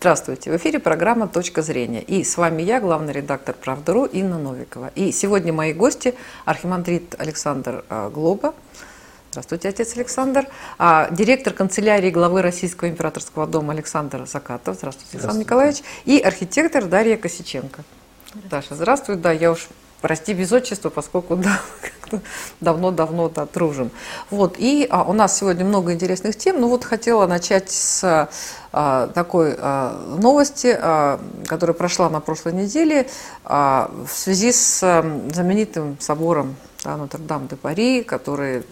Здравствуйте, в эфире программа «Точка зрения». И с вами я, главный редактор «Правда.ру» Инна Новикова. И сегодня мои гости – архимандрит Александр а, Глоба. Здравствуйте, отец Александр. А, директор канцелярии главы Российского императорского дома Александр Закатов. Здравствуйте, Александр здравствуйте. Николаевич. И архитектор Дарья Косиченко. Даша, здравствуй. Да, я уж прости без отчества, поскольку да, давно-давно да, дружим. Вот, и а, у нас сегодня много интересных тем. Ну вот хотела начать с а, такой а, новости, а, которая прошла на прошлой неделе а, в связи с а, знаменитым собором да, Нотр-Дам-де-Пари, который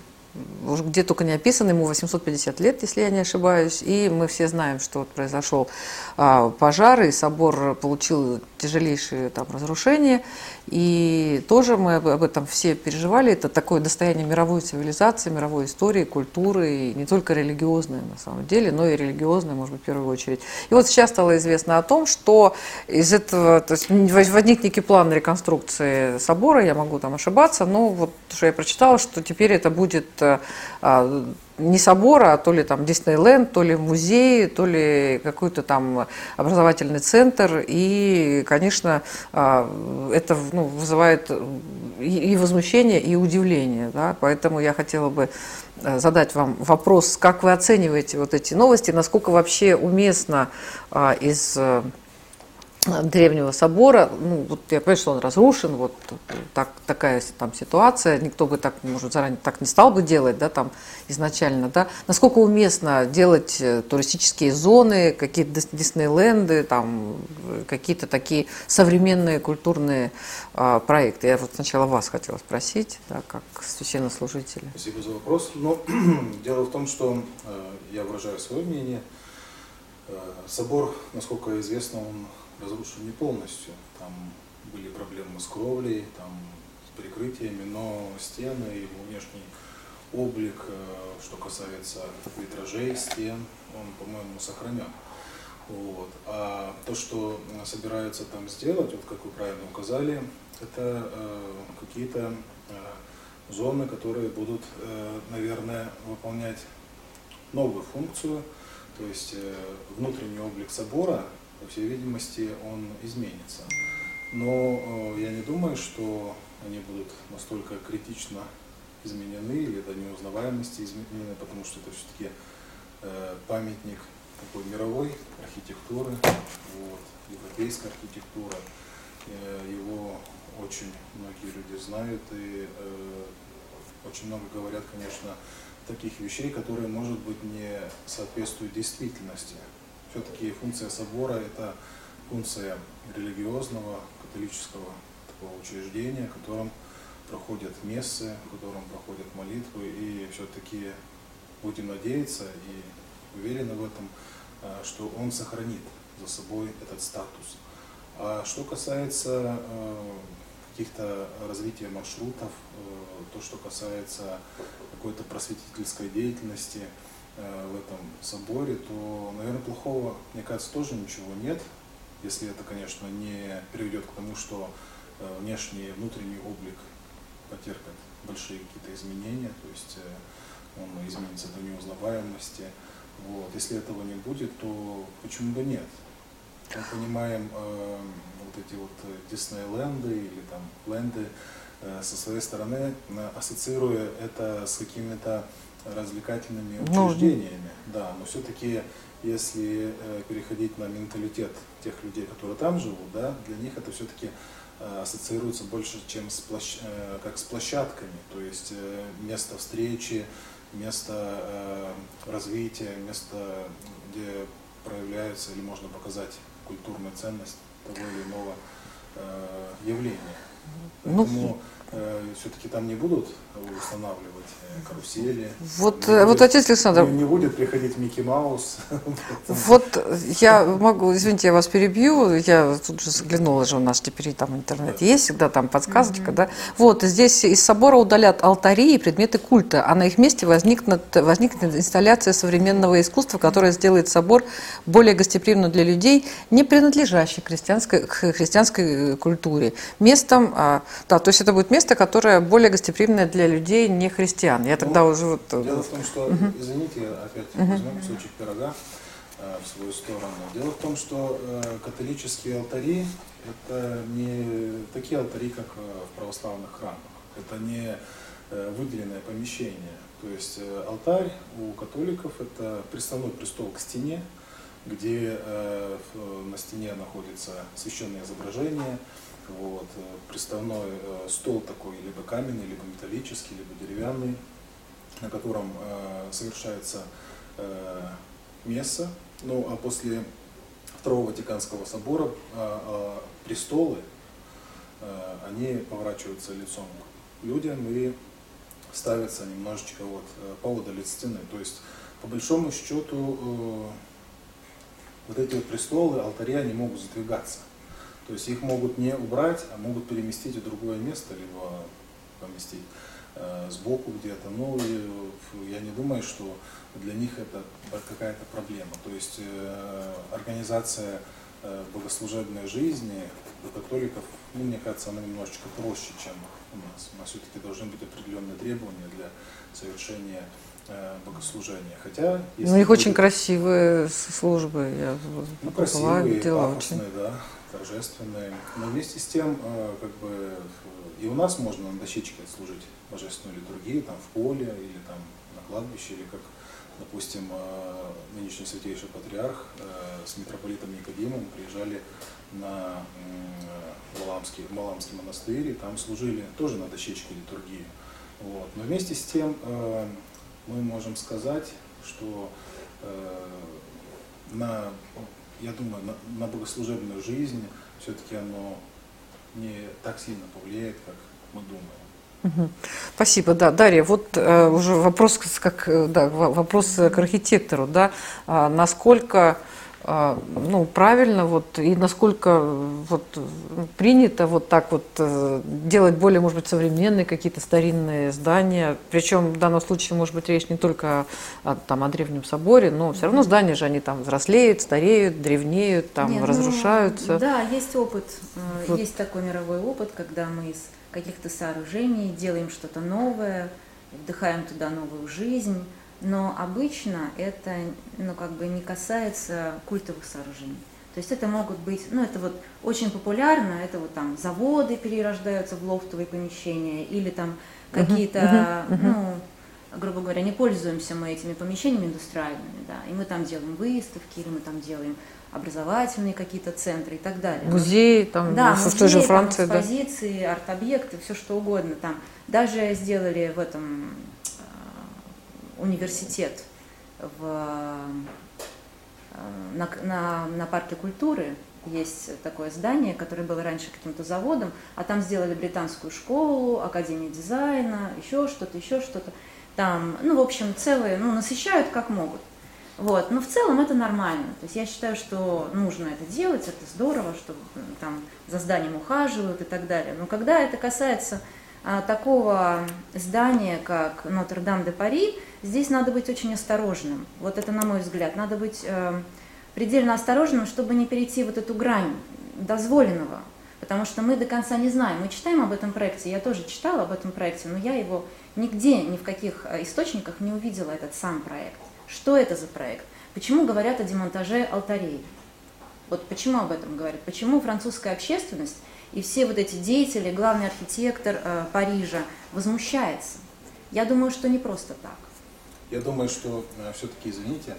уже где только не описано, ему 850 лет, если я не ошибаюсь, и мы все знаем, что вот произошел а, пожар, и собор получил тяжелейшие там разрушения, и тоже мы об этом все переживали, это такое достояние мировой цивилизации, мировой истории, культуры, и не только религиозное на самом деле, но и религиозное, может быть, в первую очередь. И вот сейчас стало известно о том, что из этого, то есть возник некий план реконструкции собора, я могу там ошибаться, но вот что я прочитала, что теперь это будет а, не собора, а то ли там Диснейленд, то ли музей, то ли какой-то там образовательный центр. И, конечно, а, это ну, вызывает и возмущение, и удивление. Да? Поэтому я хотела бы а, задать вам вопрос, как вы оцениваете вот эти новости, насколько вообще уместно из древнего собора, ну, вот я понимаю, что он разрушен, вот так, такая там ситуация, никто бы так, может, заранее так не стал бы делать, да, там изначально, да, насколько уместно делать э, туристические зоны, какие-то Диснейленды, там, какие-то такие современные культурные а, проекты. Я вот сначала вас хотела спросить, да, как священнослужители. Спасибо за вопрос. Но дело в том, что э, я выражаю свое мнение. Э, собор, насколько известно, он разрушен не полностью. Там были проблемы с кровлей, там, с прикрытиями, но стены, его внешний облик, э, что касается витражей, стен, он, по-моему, сохранен. Вот. А то, что собираются там сделать, вот как вы правильно указали, это э, какие-то э, зоны, которые будут, э, наверное, выполнять новую функцию, то есть э, внутренний облик собора по всей видимости, он изменится. Но э, я не думаю, что они будут настолько критично изменены или до неузнаваемости изменены, потому что это все-таки э, памятник такой мировой архитектуры, вот, европейской архитектуры. Э, его очень многие люди знают и очень много говорят, конечно, таких вещей, которые, может быть, не соответствуют действительности все-таки функция собора – это функция религиозного, католического такого учреждения, в котором проходят мессы, в котором проходят молитвы, и все-таки будем надеяться и уверены в этом, а, что он сохранит за собой этот статус. А что касается а, каких-то развития маршрутов, а, то, что касается какой-то просветительской деятельности – Э, в этом соборе, то, наверное, плохого, мне кажется, тоже ничего нет, если это, конечно, не приведет к тому, что э, внешний и внутренний облик потерпят большие какие-то изменения, то есть э, он изменится до неузнаваемости. Вот. Если этого не будет, то почему бы нет? Мы понимаем э, вот эти вот Диснейленды или там ленды э, со своей стороны, э, ассоциируя это с какими-то развлекательными ну, учреждениями. Ну, да, но все-таки, если э, переходить на менталитет тех людей, которые там живут, да, для них это все-таки э, ассоциируется больше, чем с площ... э, как с площадками, то есть место встречи, место развития, место, где проявляется или можно показать культурную ценность того или иного явления. Ну, Поэтому ну, все-таки там не будут устанавливать э, карусели. Вот, не вот отец Александр. Не, не будет приходить Микки Маус. Вот я могу, извините, я вас перебью, я тут же заглянула же, у нас теперь там интернет есть, всегда там подсказочка, mm-hmm. да. Вот, здесь из собора удалят алтари и предметы культа, а на их месте возникнет, возникнет инсталляция современного искусства, которая сделает собор более гостеприимным для людей, не принадлежащих христианской, к христианской культуре. Местом, а, да, то есть это будет место, которое более гостеприимное для людей не христиан. Я тогда ну, уже вот... Дело в том, что, угу. извините, опять угу. возьмем кусочек пирога. э, в свою сторону. Дело в том, что э, католические алтари это не такие алтари, как э, в православных храмах. Это не э, выделенное помещение. То есть э, алтарь у католиков это приставной престол к стене, где э, на стене находится священное изображение, вот, э, приставной э, стол такой, либо каменный, либо металлический, либо деревянный, на котором э, совершается месса. Ну, а после Второго Ватиканского собора престолы, они поворачиваются лицом к людям и ставятся немножечко вот поодаль от стены. То есть, по большому счету, вот эти вот престолы, алтари, они могут сдвигаться. То есть их могут не убрать, а могут переместить в другое место, либо поместить э, сбоку где-то. Но я не думаю, что для них это какая-то проблема. То есть э, организация э, богослужебной жизни у католиков, ну, мне кажется, она немножечко проще, чем у нас. У нас все-таки должны быть определенные требования для совершения Э, богослужения. Хотя, если ну, их будет... очень красивые службы. Я ну, красивые, дела пафосные, очень. да, торжественные. Но вместе с тем, э, как бы, и у нас можно на дощечке служить божественную литургию, там, в поле или там на кладбище, или как, допустим, э, нынешний святейший патриарх с митрополитом Никодимом приезжали на Маламский, Маламский монастырь, и там служили тоже на дощечке литургии. Вот. Но вместе с тем мы можем сказать, что э, на, я думаю, на, на богослужебную жизнь все-таки оно не так сильно повлияет, как мы думаем. Спасибо, да, Дарья. Вот э, уже вопрос, как, э, да, вопрос к архитектору, да, а насколько ну, правильно, вот, и насколько вот, принято вот так вот э, делать более, может быть, современные какие-то старинные здания. Причем в данном случае, может быть, речь не только о, там, о древнем соборе, но все равно здания же они там взрослеют, стареют, древнеют, там Нет, ну, разрушаются. Ну, да, есть опыт, э, вот. есть такой мировой опыт, когда мы из каких-то сооружений делаем что-то новое, вдыхаем туда новую жизнь но обычно это ну, как бы не касается культовых сооружений. То есть это могут быть, ну это вот очень популярно, это вот там заводы перерождаются в лофтовые помещения или там какие-то, uh-huh, uh-huh, uh-huh. ну, грубо говоря, не пользуемся мы этими помещениями индустриальными, да, и мы там делаем выставки, или мы там делаем образовательные какие-то центры и так далее. Музеи, там, да, музеи, в той же Франции, там, экспозиции, да. арт-объекты, все что угодно там. Даже сделали в этом университет в, э, на, на, на парке культуры, есть такое здание, которое было раньше каким-то заводом, а там сделали британскую школу, академию дизайна, еще что-то, еще что-то. Там, ну, в общем, целые, ну, насыщают как могут. Вот. Но в целом это нормально. То есть я считаю, что нужно это делать, это здорово, что там за зданием ухаживают и так далее. Но когда это касается такого здания, как Нотр-Дам-де-Пари, здесь надо быть очень осторожным. Вот это, на мой взгляд, надо быть э, предельно осторожным, чтобы не перейти вот эту грань дозволенного. Потому что мы до конца не знаем. Мы читаем об этом проекте, я тоже читала об этом проекте, но я его нигде, ни в каких э, источниках не увидела, этот сам проект. Что это за проект? Почему говорят о демонтаже алтарей? Вот почему об этом говорят? Почему французская общественность и все вот эти деятели, главный архитектор э, Парижа возмущается. Я думаю, что не просто так. Я думаю, что э, все-таки, извините,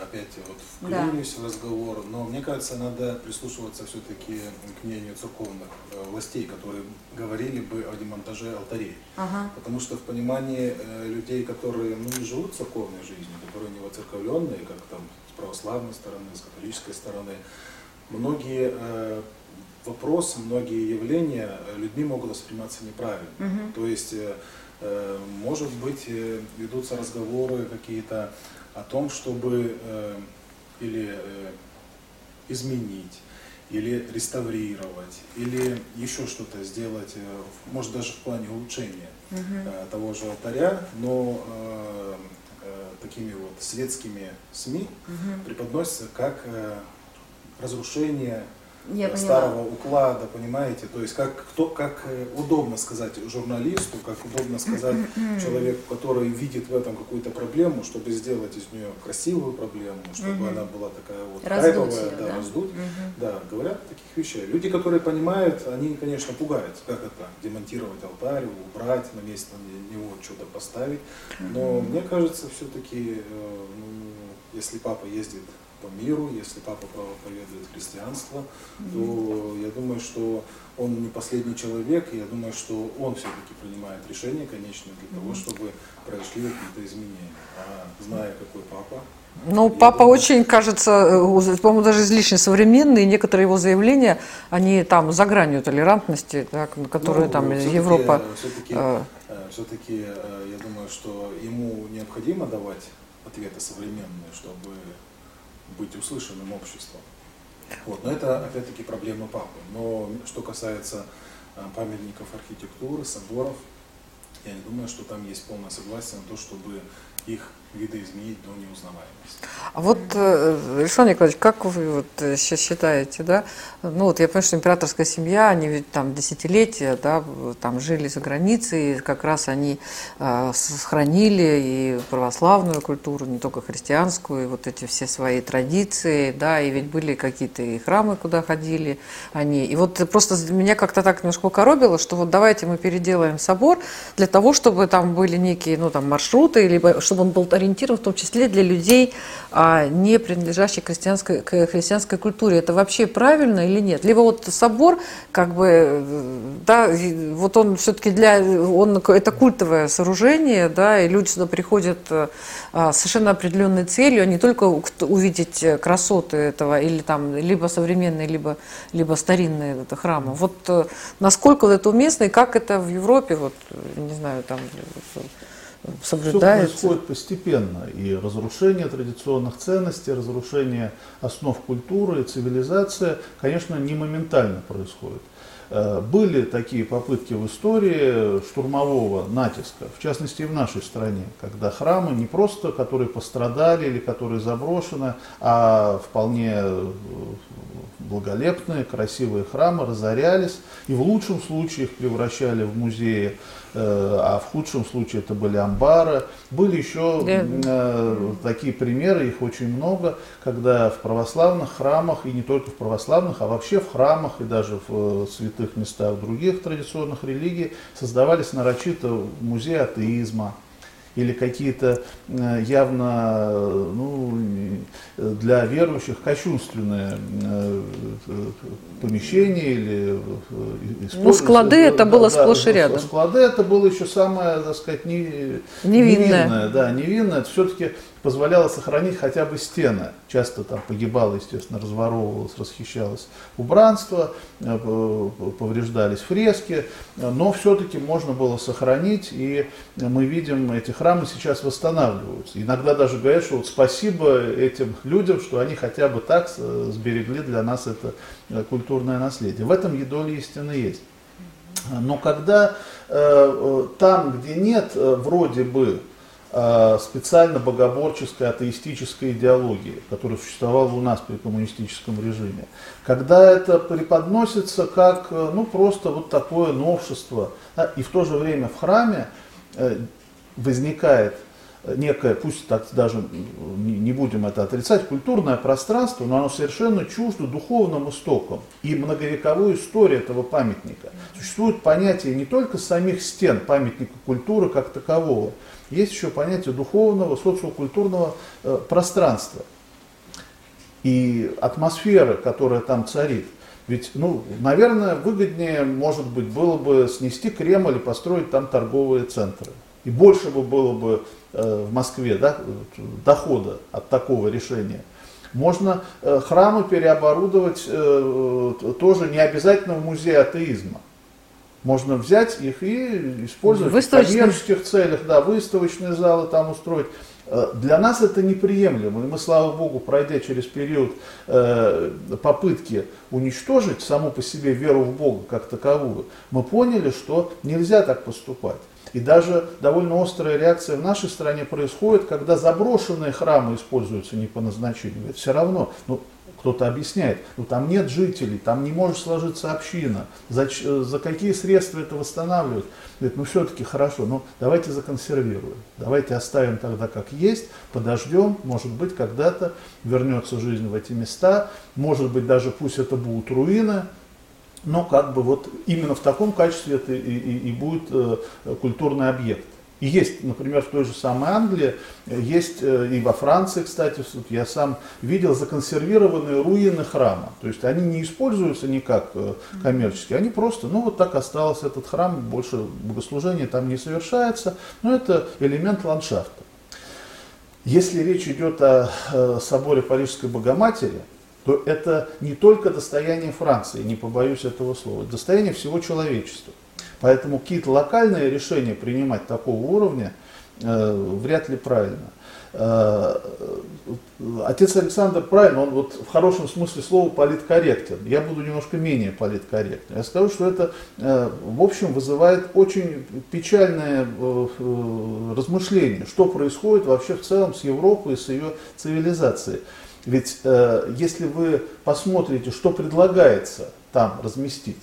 опять вот вклинюсь да. в разговор, но мне кажется, надо прислушиваться все-таки к мнению церковных э, властей, которые говорили бы о демонтаже алтарей. Ага. Потому что в понимании э, людей, которые ну, не живут церковной жизнью, которые не воцерковленные, как там с православной стороны, с католической стороны, многие э, вопрос, многие явления э, людьми могут восприниматься неправильно. Угу. То есть, э, э, может быть, ведутся разговоры какие-то о том, чтобы или изменить, или реставрировать, или еще что-то сделать, может даже в плане улучшения угу. того же алтаря, но такими вот светскими СМИ угу. преподносится как разрушение Я старого поняла. уклада, понимаете? То есть как, кто, как э, удобно сказать журналисту, как удобно сказать человеку, который видит в этом какую-то проблему, чтобы сделать из нее красивую проблему, чтобы она была такая вот Раздуть хайповая, её, да, да? раздуть. Да, говорят таких вещей. Люди, которые понимают, они, конечно, пугаются, как это, демонтировать алтарь, убрать на место него что-то поставить. Но мне кажется, все-таки, ну, если папа ездит по миру, если папа проповедует христианство, то я думаю, что он не последний человек, и я думаю, что он все-таки принимает решения конечные для того, чтобы произошли какие-то изменения. А зная, какой папа, Ну, папа думаю, очень, кажется, э, по-моему, даже излишне современный, и некоторые его заявления, они там за гранью толерантности, так, на которую Ну, там всё-таки, Европа... э, Все-таки, э, все-таки я думаю, что ему необходимо давать ответы современные, чтобы быть услышанным обществом. Вот. Но это опять-таки проблема папы. Но что касается э, памятников архитектуры, соборов, я не думаю, что там есть полное согласие на то, чтобы их видоизменить до неузнаваемости. А вот, э, Александр Николаевич, как вы вот э, сейчас считаете, да? Ну вот я понимаю, что императорская семья, они ведь там десятилетия, да, там жили за границей, как раз они э, сохранили и православную культуру, не только христианскую, и вот эти все свои традиции, да, и ведь были какие-то и храмы, куда ходили они. И вот просто меня как-то так немножко коробило, что вот давайте мы переделаем собор для того, чтобы там были некие, ну там маршруты, либо чтобы он был ориентирован в том числе для людей, а, не принадлежащих к христианской, к христианской культуре. Это вообще правильно или нет? Либо вот собор, как бы, э, да, вот он все-таки для, он, это культовое сооружение, да, и люди сюда приходят э, а, с совершенно определенной целью, а не только увидеть э, красоты этого, или там, либо современные, либо, либо старинные это, храмы. Вот насколько вот это уместно, и как это в Европе, вот, не знаю, там э, Все соблюдается? происходит постепенно. И разрушение традиционных ценностей, разрушение основ культуры цивилизация, конечно, не моментально происходит. Э, Были такие попытки в истории штурмового натиска, в частности и в нашей стране, когда храмы не просто, которые пострадали или которые заброшены, а вполне э, благолепные, красивые храмы разорялись, и в лучшем случае их превращали в музеи, а в худшем случае это были амбары. Были еще Да. э, такие примеры, их очень много, когда в православных храмах, и не только в православных, а вообще в храмах и даже в э, святых местах других традиционных религий создавались нарочито музеи атеизма или какие-то э, явно э, ну, для верующих кощунственные э, помещения или Ну, склады это было сплошь и рядом. Склады это было еще самое, так сказать, не, Невинное. невинное, да, невинное. Это все-таки позволяло сохранить хотя бы стены. Часто там погибало, естественно, разворовывалось, расхищалось убранство, э, повреждались фрески, но все-таки можно было сохранить, и мы видим, эти храмы сейчас восстанавливаются. Иногда даже говорят, что вот спасибо этим людям, что они хотя бы так сберегли для нас это э, культурное наследие. В этом и доля истины есть. Но когда э, э, там, где нет э, вроде бы специально богоборческой атеистической идеологии, которая существовала у нас при коммунистическом режиме, когда это преподносится как э, ну, просто вот такое новшество, да, и в то же время в храме э, возникает некое, пусть так даже не будем это отрицать, культурное пространство, но оно совершенно чуждо духовным истокам и многовековой истории этого памятника. Существует понятие не только самих стен памятника культуры как такового, есть еще понятие духовного, социокультурного э, пространства и атмосферы, которая там царит. Ведь, ну, наверное, выгоднее, может быть, было бы снести Кремль и построить там торговые центры. И больше бы было бы э, в Москве да, дохода от такого решения. Можно э, храмы переоборудовать э, э, тоже не обязательно в музей атеизма. Можно взять их и использовать в коммерческих целях, да, выставочные залы там устроить. Э, Для нас это неприемлемо. И мы, слава богу, пройдя через период э, попытки уничтожить саму по себе веру в Бога как таковую, мы поняли, что нельзя так поступать. И даже довольно острая реакция в нашей стране происходит, когда заброшенные храмы используются не по назначению. Это все равно, ну, Кто-то объясняет, ну там нет жителей, там не может сложиться община, за, за какие средства это восстанавливать? Говорит, ну все-таки хорошо, ну давайте законсервируем, давайте оставим тогда как есть, подождем, может быть когда-то вернется жизнь в эти места, может быть даже пусть это будут руины, но как бы вот именно в таком качестве это и, и, и будет э, культурный объект. И есть, например, в той же самой Англии, э, есть э, и во Франции, кстати, я сам видел законсервированные руины храма. То есть они не используются никак э, коммерчески, они просто, ну вот так остался этот храм, больше богослужения там не совершается, но это элемент ландшафта. Если речь идет о соборе Парижской Богоматери, то это не только достояние Франции, не побоюсь этого слова, достояние всего человечества. Поэтому какие-то локальные решения принимать такого уровня э, вряд ли правильно. Э, отец Александр правильно, он вот в хорошем смысле слова политкорректен. Я буду немножко менее политкорректен. Я скажу, что это э, в общем вызывает очень печальное э, э, размышление, что происходит вообще в целом с Европой, с ее цивилизацией. Ведь э, если вы посмотрите, что предлагается там разместить,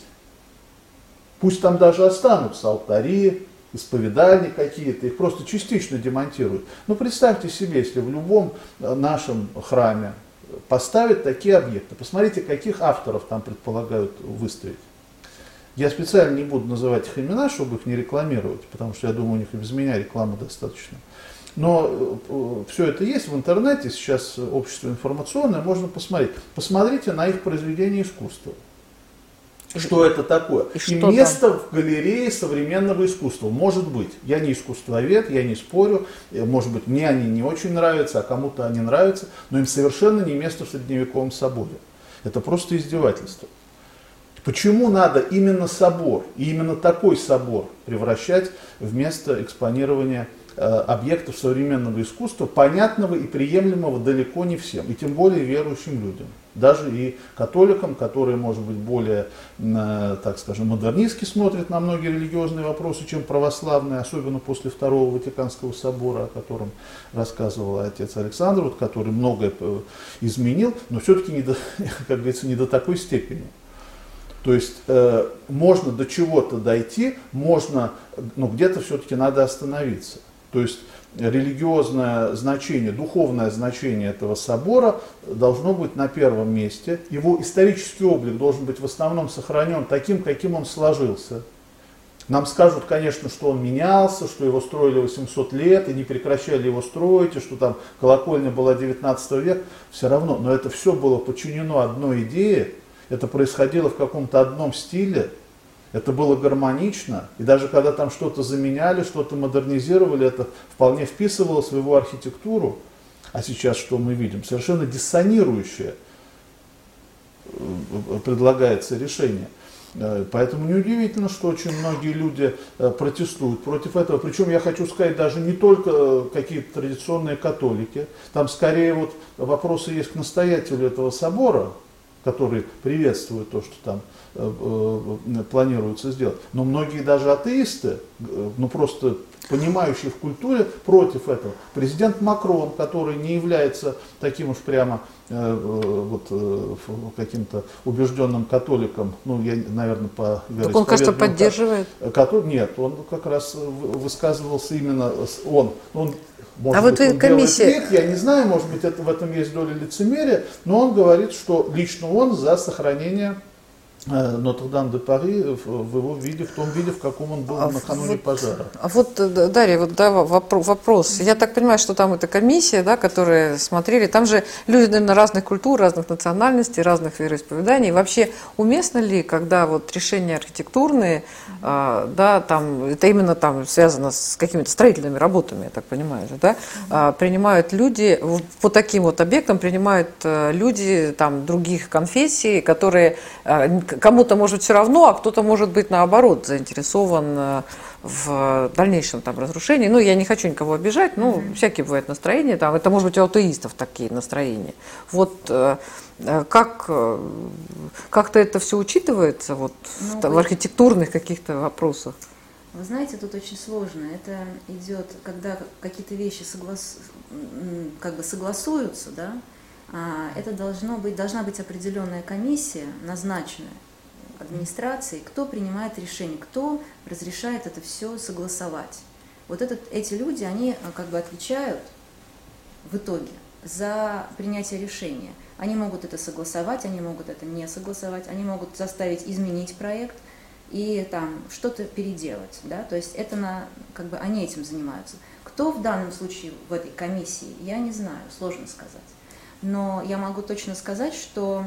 Пусть там даже останутся алтари, исповедальни какие-то, их просто частично демонтируют. Но представьте себе, если в любом э, нашем храме поставят такие объекты. Посмотрите, каких авторов там предполагают выставить. Я специально не буду называть их имена, чтобы их не рекламировать, потому что я думаю, у них и без меня рекламы достаточно. Но э, э, все это есть в интернете, сейчас общество информационное, можно посмотреть. Посмотрите на их произведения искусства. Что это такое? И, и место там? в галерее современного искусства. Может быть. Я не искусствовед, я не спорю. Э, может быть, мне они не очень нравятся, а кому-то они нравятся. Но им совершенно не место в средневековом соборе. Это просто издевательство. Почему надо именно собор, и именно такой собор превращать в место экспонирования объектов современного искусства, понятного и приемлемого далеко не всем, и тем более верующим людям? даже и католикам, которые, может быть, более, э, так скажем, модернистски смотрят на многие религиозные вопросы, чем православные, особенно после Второго Ватиканского собора, о котором рассказывал отец Александр, вот, который многое э, изменил, но все-таки, не до, как говорится, не до такой степени. То есть э, можно до чего-то дойти, можно, но где-то все-таки надо остановиться. То есть религиозное значение, духовное значение этого собора должно быть на первом месте. Его исторический облик должен быть в основном сохранен таким, каким он сложился. Нам скажут, конечно, что он менялся, что его строили 800 лет и не прекращали его строить, и что там колокольня была 19 век. Все равно, но это все было подчинено одной идее, это происходило в каком-то одном стиле, это было гармонично, и даже когда там что-то заменяли, что-то модернизировали, это вполне вписывалось в архитектуру. А сейчас что мы видим? Совершенно диссонирующее э, предлагается решение. Э, поэтому неудивительно, что очень многие люди э, протестуют против этого. Причем я хочу сказать, даже не только какие-то традиционные католики. Там скорее вот вопросы есть к настоятелю этого собора, который приветствует то, что там планируется сделать. Но многие даже атеисты, э, ну просто понимающие в культуре, против этого. Президент Макрон, который не является таким уж прямо вот, каким-то убежденным католиком, ну, я, наверное, по Так он, кажется, поддерживает? Который, нет, он как раз высказывался именно, он, он может а быть, вот он комиссия... вид, я не знаю, может быть, это, в этом есть доля лицемерия, но он говорит, что лично он за сохранение Э, Нотр-Дам-де-Пари в его виде, в том виде, в каком он был а накануне вот, пожара. А вот, э, Дарья, вот да, вопрос. Я так понимаю, что там эта комиссия, да, которые смотрели, там же люди, наверное, разных культур, разных национальностей, разных вероисповеданий. Вообще уместно ли, когда вот решения архитектурные, а, да, там, это именно там связано с какими-то строительными работами, я так понимаю, да, а, принимают люди, по таким вот объектам принимают э, люди там других конфессий, которые кому-то может все равно, а кто-то может быть наоборот заинтересован э, в дальнейшем там разрушении. Ну, я не хочу никого обижать, ну, mm-hmm. всякие бывают настроения, там, это может быть у атеистов такие настроения. Вот э, э, как, как-то это все учитывается вот, ну, в, в архитектурных каких-то вопросах? Вы знаете, тут очень сложно. Это идет, когда какие-то вещи соглас... как бы согласуются, да, а, это должно быть, должна быть определенная комиссия, назначенная администрацией, кто принимает решение, кто разрешает это все согласовать. Вот этот, эти люди, они а, как бы отвечают в итоге за принятие решения. Они могут это согласовать, они могут это не согласовать, они могут заставить изменить проект и там что-то переделать, да, то есть это на, как бы они этим занимаются. Кто в данном случае в этой комиссии, я не знаю, сложно сказать. Но я могу точно сказать, что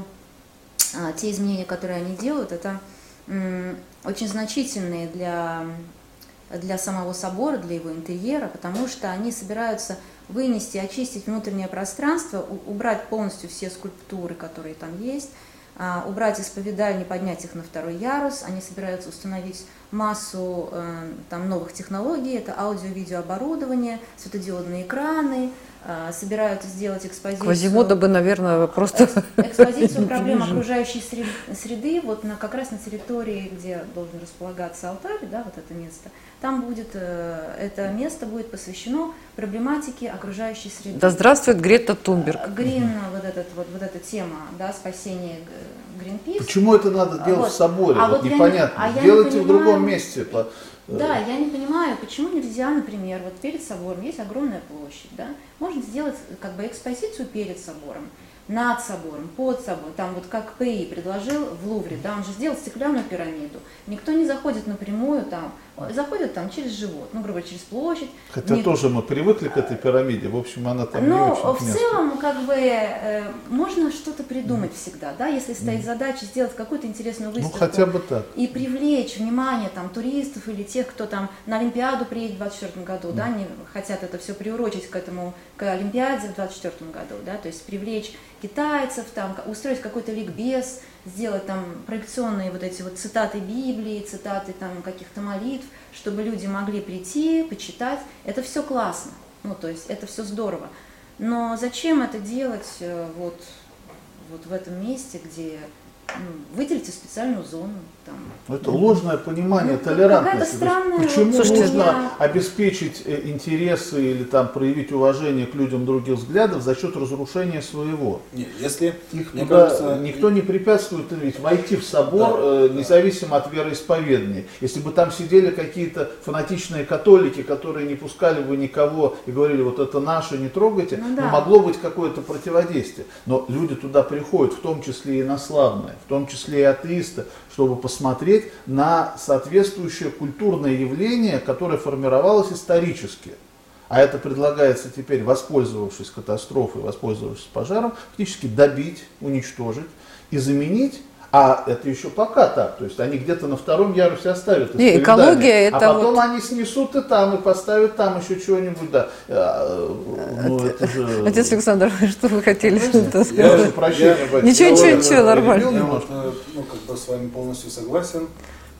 те изменения, которые они делают, это очень значительные для, для самого собора, для его интерьера, потому что они собираются вынести, очистить внутреннее пространство, убрать полностью все скульптуры, которые там есть, а, убрать исповедальни, поднять их на второй ярус. Они собираются установить массу э, там, новых технологий, это аудио-видеооборудование, светодиодные экраны, а, собираются сделать экспозицию. Квазимода бы, наверное, просто... Экспозицию проблем окружающей среды, вот на, как раз на территории, где должен располагаться алтарь, да, вот это место, там будет, э, это место будет посвящено проблематике окружающей среды. Да здравствует Грета Тунберг. Грин, вот, этот, вот, вот эта тема, да, спасения Гринпис. Почему это надо делать вот. в соборе? А вот, вот непонятно. Я, а Делайте не в другом месте. Да, я не понимаю, почему нельзя, например, вот перед собором есть огромная площадь, да, можно сделать как бы экспозицию перед собором, над собором, под собой, там вот как ПИ предложил в Лувре, да, он же сделал стеклянную пирамиду. Никто не заходит напрямую там, заходит там через живот, ну, грубо говоря, через площадь. Хотя не... тоже мы привыкли к этой пирамиде, в общем, она там Но не очень в место. целом, как бы, э, можно что-то придумать mm. всегда, да, если стоит mm. задача сделать какую-то интересную ну, выставку. Ну, хотя бы так. И привлечь внимание там туристов или тех, кто там на Олимпиаду приедет в 2024 году, mm. да, они хотят это все приурочить к этому, к Олимпиаде в 2024 году, да, то есть привлечь китайцев, там, устроить какой-то ликбез, сделать там проекционные вот эти вот цитаты Библии, цитаты там каких-то молитв, чтобы люди могли прийти, почитать. Это все классно, ну то есть это все здорово. Но зачем это делать э, вот, вот в этом месте, где ну, выделите специальную зону. Там. Это ложное понимание ну, толерантности. Странная, Почему Слушайте, нужно я... обеспечить э, интересы или там проявить уважение к людям других взглядов за счет разрушения своего? Нет, если их туда кажется... никто не препятствует ведь войти в собор да, э, независимо да. от вероисповедания. Если бы там сидели какие-то фанатичные католики, которые не пускали бы никого и говорили, вот это наше, не трогайте, ну, да. но могло быть какое-то противодействие. Но люди туда приходят, в том числе и инославные в том числе и атеисты, чтобы посмотреть на соответствующее культурное явление, которое формировалось исторически. А это предлагается теперь, воспользовавшись катастрофой, воспользовавшись пожаром, фактически добить, уничтожить и заменить а это еще пока так, то есть они где-то на втором ярусе оставят. Не, экология это А потом вот... они снесут и там, и поставят там еще чего-нибудь, да. А, ну, это же... Отец Александр, что вы хотели сказать? Я прощения, Ничего, ничего, ничего, нормально. Я вот, э, ну, как бы с вами полностью согласен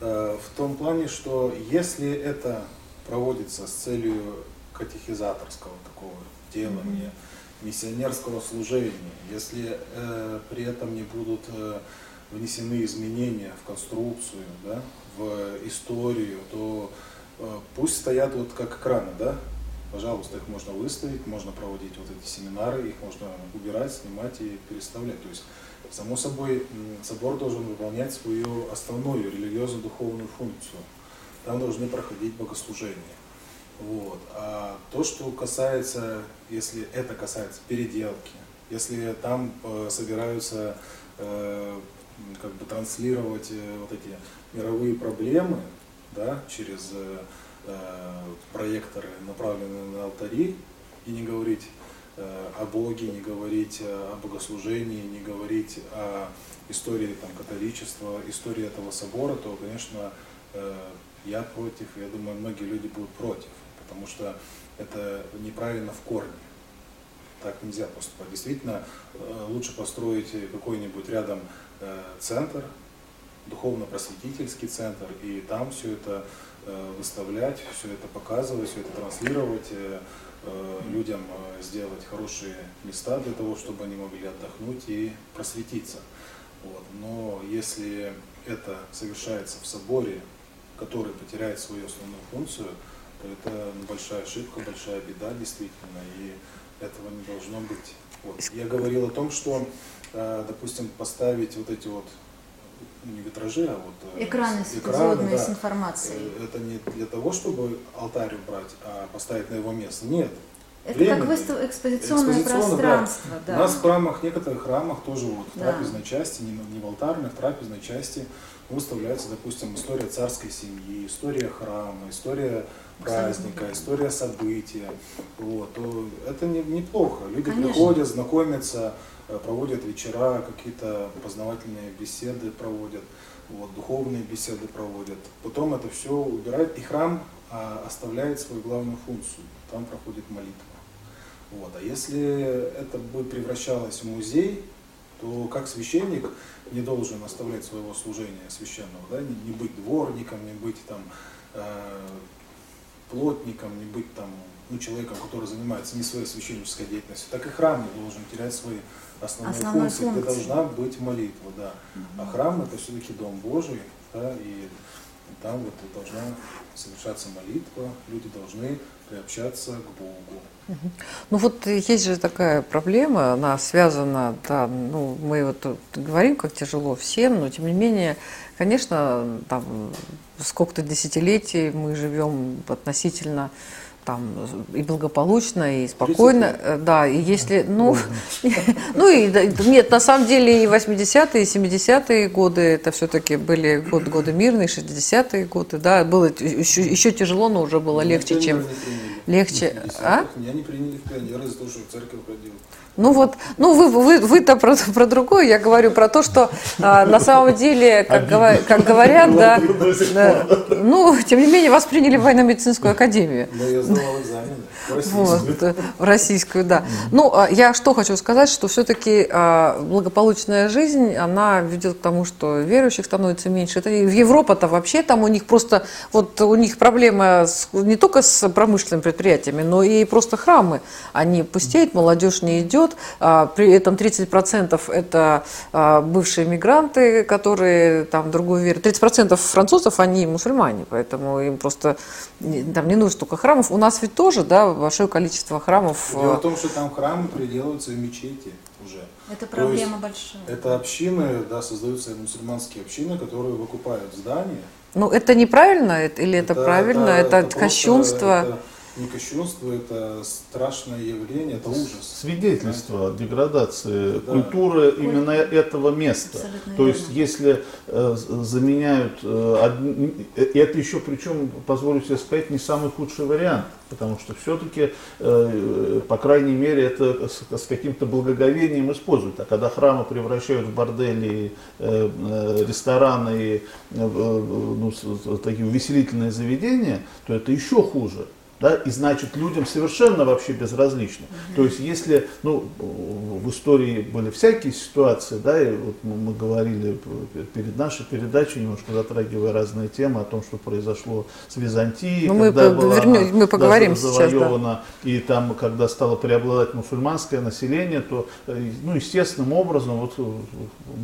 э, в том плане, что если это проводится с целью катехизаторского такого делания, миссионерского служения, если э, при этом не будут э, внесены изменения в конструкцию, да, в историю, то э, пусть стоят вот как экраны, да, пожалуйста, их можно выставить, можно проводить вот эти семинары, их можно убирать, снимать и переставлять. То есть, само собой, собор должен выполнять свою основную религиозно-духовную функцию. Там должны проходить богослужения. Вот. А то, что касается, если это касается переделки, если там э, собираются э, как бы транслировать э, вот эти мировые проблемы да, через э, э, проекторы, направленные на алтари, и не говорить э, о Боге, не говорить о богослужении, не говорить о истории там, католичества, истории этого собора, то, конечно, э, я против, я думаю, многие люди будут против, потому что это неправильно в корне. Так нельзя поступать. Действительно, э, лучше построить какой-нибудь рядом Э, центр, духовно-просветительский центр, и там все это э, выставлять, все это показывать, все это транслировать, э, людям сделать хорошие места для того, чтобы они могли отдохнуть и просветиться. Вот. Но если это совершается в соборе, который потеряет свою основную функцию, то это большая ошибка, большая беда действительно, и этого не должно быть. Вот. Я говорил о том, что, э, допустим, поставить вот эти вот не витражи, а вот э, экраны, экраны да, с информацией. Э, это не для того, чтобы алтарь убрать, а поставить на его место. Нет. Это Временно. как выстав... экспозиционное, экспозиционное пространство. Да. Да. У нас в храмах, некоторых храмах тоже вот в да. трапезной части, не, не в алтарной, в трапезной части выставляется, допустим, история царской семьи, история храма, история праздника, история события. Вот, то это не, неплохо. Люди Конечно. приходят, знакомятся, э, проводят вечера, какие-то познавательные беседы проводят, вот, духовные беседы проводят. Потом это все убирает, и храм а, оставляет свою главную функцию. Там проходит молитва. Вот. А если это бы превращалось в музей, то как священник не должен оставлять своего служения священного, да, не, не быть дворником, не быть там э, плотником, не быть там ну, человеком, который занимается не своей священнической деятельностью, так и храм не должен терять свои основные Основной функции, функции. где должна быть молитва, да. Угу. А храм это все-таки дом Божий, да, и там вот должна совершаться молитва, люди должны приобщаться к Богу. Ну вот есть же такая проблема, она связана, да, ну мы вот говорим, как тяжело всем, но тем не менее, конечно, там сколько-то десятилетий мы живем относительно там и благополучно, и спокойно, э, да, и если, ну, ну и нет, на самом деле и 80-е, и 70-е годы, это все-таки были год, годы мирные, 60-е годы, да, было еще, еще тяжело, но уже было легче, чем, легче, а? Меня не приняли в пионеры за то, что церковь ходил. Ну вот, ну вы, вы, вы-то про, про другое, я говорю про то, что а, на самом деле, как, говор, как говорят, да, да, ну, тем не менее, вас приняли в военно-медицинскую академию. Да, я сдавал экзамены. Вот, в российскую, да. Ну, а я что хочу сказать, что все-таки а, благополучная жизнь, она ведет к тому, что верующих становится меньше. Это в Европа-то вообще там у них просто, вот у них проблема с, не только с промышленными предприятиями, но и просто храмы. Они пустеют, молодежь не идет, а, при этом 30% это бывшие мигранты, которые там другую веру. 30% французов, они мусульмане, поэтому им просто там не нужно только храмов. У нас ведь тоже, да, большое количество храмов. Дело в том, что там храмы приделываются в мечети уже. Это проблема большая. Это общины, да, создаются мусульманские общины, которые выкупают здания. Ну, это неправильно или это, это правильно? Это, это, это кощунство. Это, не кощунство, это страшное явление, это ужас. Свидетельство знаете? деградации да. культуры Куль... именно этого места. Абсолютно То верно. есть, если э, заменяют, э, одни, э, это еще, причем, позволю себе сказать, не самый худший вариант, потому что все-таки, э, по крайней мере, это с, с каким-то благоговением используют. А когда храмы превращают в бордели, э, э, рестораны, э, э, ну, такие увеселительные заведения, то это еще хуже да, и значит людям совершенно вообще безразлично. Mm-hmm. То есть если, ну, в истории были всякие ситуации, да, и вот мы говорили перед нашей передачей, немножко затрагивая разные темы о том, что произошло с Византией, ну, когда мы, была вернем, мы поговорим завоевана, сейчас, да. и там, когда стало преобладать мусульманское население, то, э, ну, естественным образом, вот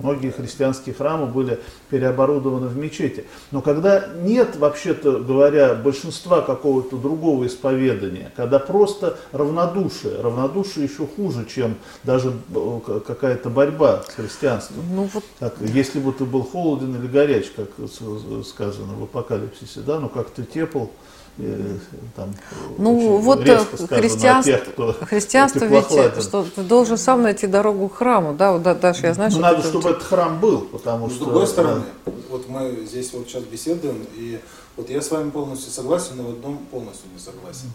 многие христианские храмы были переоборудованы в мечети. Но когда нет, вообще-то говоря, большинства какого-то другого исповедания, когда просто равнодушие, равнодушие еще хуже, чем даже э, какая-то борьба с христианством. Ну, вот... как, если бы ты был холоден или горяч, как сказано в апокалипсисе, да, ну как ты тепл, там, ну вот э, христианство, тех, кто христианство ведь, что ты должен сам найти дорогу к храму, да, вот Даша, я знаю, ну, что надо, чтобы этот храм был, потому Но что... С другой стороны, да. вот мы здесь вот сейчас беседуем, и вот я с вами полностью согласен, но в одном полностью не согласен.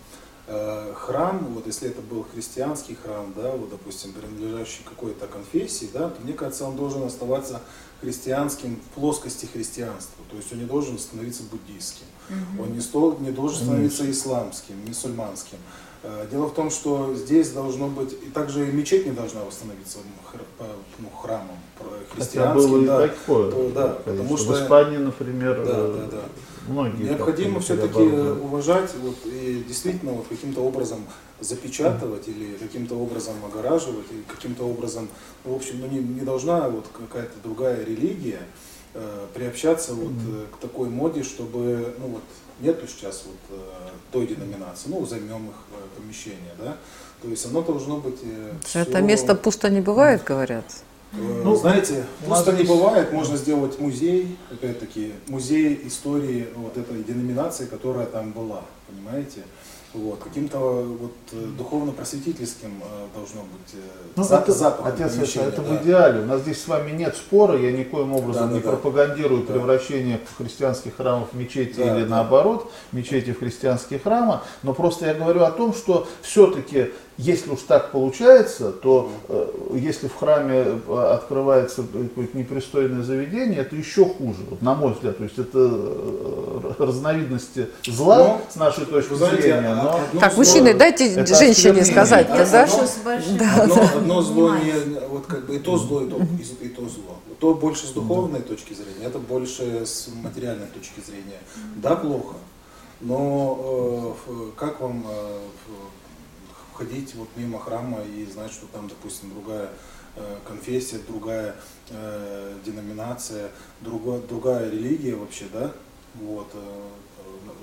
Э, храм, вот если это был христианский храм, да, вот, допустим, принадлежащий какой-то конфессии, да, то мне кажется, он должен оставаться христианским в плоскости христианства, то есть он не должен становиться буддийским, угу. он не, стол, не должен становиться исламским, мусульманским. Э, дело в том, что здесь должно быть, и также и мечеть не должна восстановиться ну, храмом христианским. да, такое, то, да, потому что в Испании, например, да, да, да. многие необходимо все-таки уважать вот, и действительно вот каким-то образом запечатывать или каким-то образом огораживать, или каким-то образом, ну, в общем, ну, не, не должна вот какая-то другая религия э, приобщаться вот э, к такой моде, чтобы ну, вот, нету сейчас вот э, той деноминации, ну, займем их э, помещение, да, то есть оно должно быть... э, Это всё- место пусто не бывает, говорят. Э, Ну, знаете, у нас просто не бывает, можно сделать музей, опять-таки, музей истории вот этой деноминации, которая там была, понимаете? Вот, каким-то вот э, духовно-просветительским э, должно быть э, Ну, за- это, запахом отец, это, это да. в идеале. У нас здесь с вами нет спора, я никоим образом Да, не да. пропагандирую Да. превращение христианских храмов в мечети Да, или да. наоборот, мечети в христианские храмы, но просто я говорю о том, что все-таки, если уж так получается, то э, если в храме э, открывается какое-то непристойное заведение, это еще хуже, вот на мой взгляд. То есть это э, разновидности зла Но, с нашей точки знаете, зрения, а- но одно Так, зло- мужчины, дайте женщине осквернение. сказать-то, Да, да? но- с большим Одно, одно зло не, вот как бы и то зло, и то, и, и то зло. То больше с духовной точки зрения, это больше с материальной точки зрения. Да, плохо, но э, как вам э, ходить вот мимо храма и знать, что там, допустим, другая э, конфессия, другая э, деноминация, другая, другая религия вообще, да, вот, э,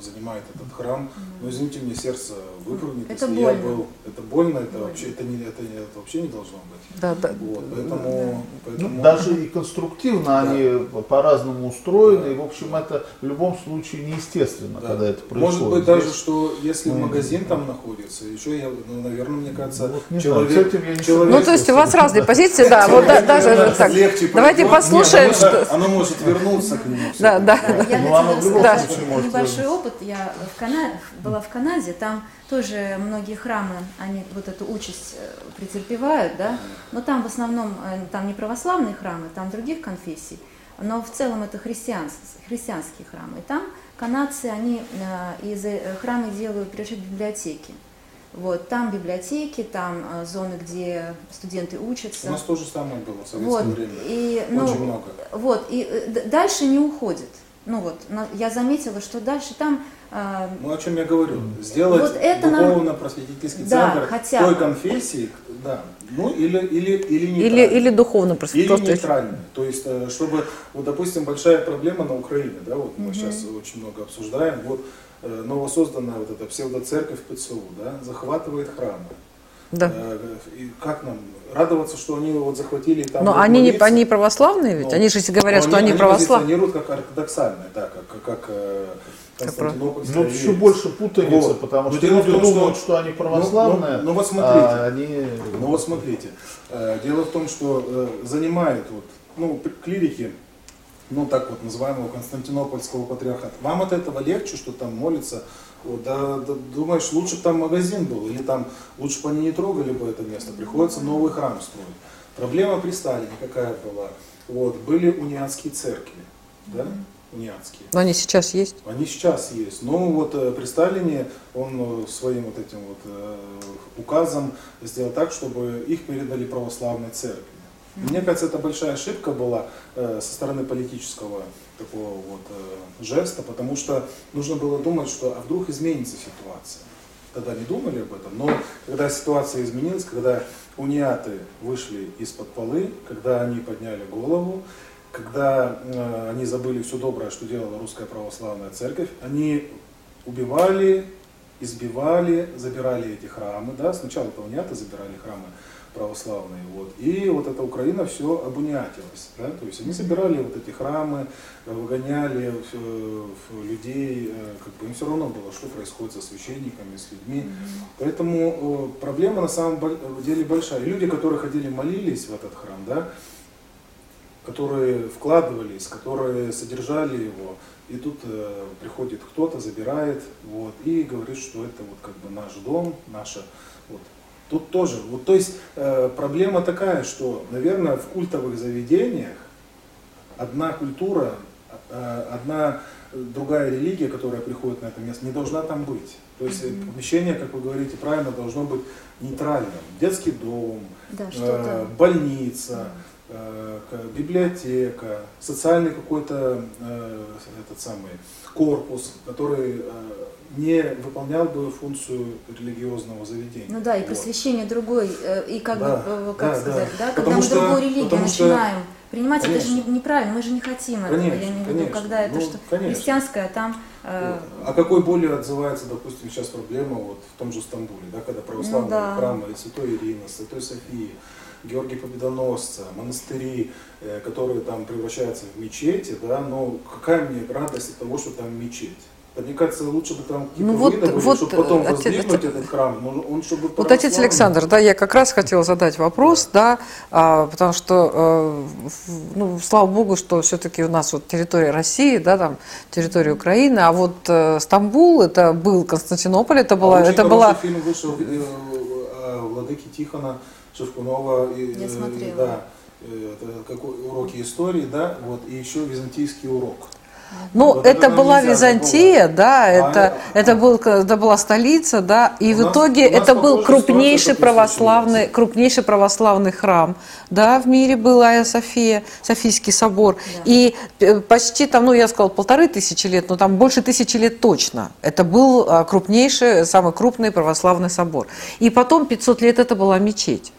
занимает этот храм. Но извините, мне сердце выпрыгнет, Это если я больно. был. Это больно, это Больно. вообще это не это, это вообще не должно быть. Да, да. Вот, поэтому, Ну, поэтому даже и конструктивно Да. они по-разному устроены, Да. и, в общем, это в любом случае неестественно, да. когда это происходит. может быть даже, Здесь, что если мы- магазин там находится, еще я, ну, наверное, мне кажется, вот, не человек, знаю, с этим я не человек- Ну, то есть у вас разные позиции, да, вот да- даже так. Давайте послушаем, оно, что... оно может вернуться к нему. Да, да. Я Ну, оно в хотела любом сказать случае может небольшой вернуться. Опыт. Я в Кана... была в Канаде, там тоже многие храмы, они вот эту участь э, претерпевают, да, но там в основном, э, там не православные храмы, там других конфессий, но в целом это христианс... христианские храмы. И там канадцы, они э, из храмы делают, прежде библиотеки. Вот, там библиотеки, там зоны, где студенты У учатся. нас то же самое было в советское Вот, время. и, ну, Очень много. вот, и дальше не уходит. Ну вот, на- я заметила, что дальше там э, Ну, о чем я говорю. Сделать Вот это нам- духовно-просветительский Да, центр хотя той конфессии, да, ну или, или, или Или, нейтральный. или духовно просто. Или нейтральный. То есть, э, чтобы, вот, допустим, большая проблема на Украине, да, вот мы сейчас очень много обсуждаем, вот э, новосозданная вот эта псевдоцерковь ПЦУ, да, захватывает храмы. Да. Э, И как нам радоваться, что они вот захватили и там Но они, не, они православные ведь? Ну, они же говорят, Но что они, православные. позиционируют как ортодоксальные, да, как, как, э, Ну, еще версия. больше путаница, Вот. потому Но что дело в люди том, что- думают, что они православные, Ну, ну, ну вот смотрите. а они... Ну вот смотрите, э, дело в том, что занимает вот, ну, клирики, ну так вот называемого Константинопольского патриархата. Вам от этого легче, что там молится? Вот, да, да, думаешь, лучше бы там магазин был, или там лучше бы они не трогали бы это место, приходится новый храм строить. Проблема при Сталине какая была? Вот, были униатские церкви, да, униатские. Но они сейчас есть. Они сейчас есть. Но вот э, при Сталине он э, своим вот этим вот э, указом сделал так, чтобы их передали православной церкви. Мне кажется, это большая ошибка была э, со стороны политического такого вот э, жеста, потому что нужно было думать, что а вдруг изменится ситуация. Тогда не думали об этом, но когда ситуация изменилась, когда униаты вышли из-под полы, когда они подняли голову, когда э, они забыли все доброе, что делала русская православная церковь, они убивали, избивали, забирали эти храмы, да, сначала это униаты забирали храмы православные, вот, и вот эта Украина все обуниатилась, да, то есть они забирали вот эти храмы, э, выгоняли э, в людей, э, как бы им все равно было, что происходит со священниками, с людьми, поэтому проблема на самом деле большая. И люди, которые ходили молились в этот храм, да, которые вкладывались, которые содержали его, и тут э, приходит кто-то, забирает, вот, и говорит, что это вот как бы наш дом, наша. Тут тоже, вот, то есть э, проблема такая, что, наверное, в культовых заведениях одна культура, э, одна другая религия, которая приходит на это место, не должна там быть. То есть э, помещение, как вы говорите правильно, должно быть нейтральным. Детский дом, да, э, больница, э, библиотека, социальный какой-то э, этот самый корпус, который э, не выполнял бы функцию религиозного заведения. Ну да, и Вот. просвещение другой, э, и как Да, бы, э, как да, сказать, да. да, когда мы что- другую религию потому что- начинаем Принимать это же Конечно. не- неправильно, мы же не хотим этого. Конечно, Я имею в виду, конечно. когда это Ну, что конечно. христианское, а там э, А какой болью отзывается, допустим, сейчас проблема вот в том же Стамбуле, да, когда православные Ну да. храмы Святой Ирины, Святой Софии, Георгия Победоносца, монастыри, э, которые там превращаются в мечети, да, но какая мне радость от того, что там мечеть? Мне кажется, лучше бы там какие-то Ну вот- выдавали, вот, чтобы потом отец- воздвигнуть этот храм, но он чтобы Вот, отец. Александр, да, я как раз хотела задать вопрос, да, а, потому что, в- ну, слава богу, что все-таки у нас вот территория России, да, там территория Украины, а вот э, Стамбул, это был Константинополь, это А была, очень это была, фильм вышел э, э, Владыки Тихона Шевкунова. и, Я э, смотрела. Да, э, это какой, уроки истории, да, вот, и еще византийский урок. ну, Вот это это была Византия, да, А это, это- это, был, это была столица, да, и в нас- итоге это был крупнейший как православный, крупнейший православный храм, да, в мире был Айя София, Софийский собор, Да. и э, почти там, ну, я сказала, полторы тысячи лет, но там больше тысячи лет точно. Это был а, крупнейший, самый крупный православный собор. И потом 500 лет это была мечеть.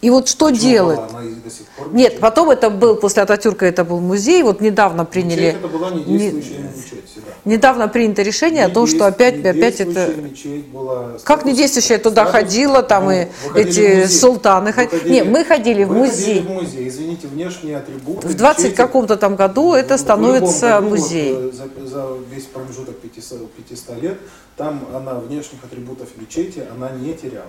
И вот что Почему делать? была она до сих пор Нет, мечеть? потом это был, после Ататюрка это был музей, вот недавно приняли... Мечеть это была не не- действующая мечеть всегда. Недавно принято решение о Не том, что опять, не опять это... была. Как не действующая? Туда Статус- ходила, там Ну, и эти султаны ходили. Не, мы ходили в музей. в музей. Извините, внешние атрибуты. В 20 мечети- каком-то там году это в становится музей. вот, э, за, за весь промежуток 500, 500 лет, там она внешних атрибутов мечети она не теряла.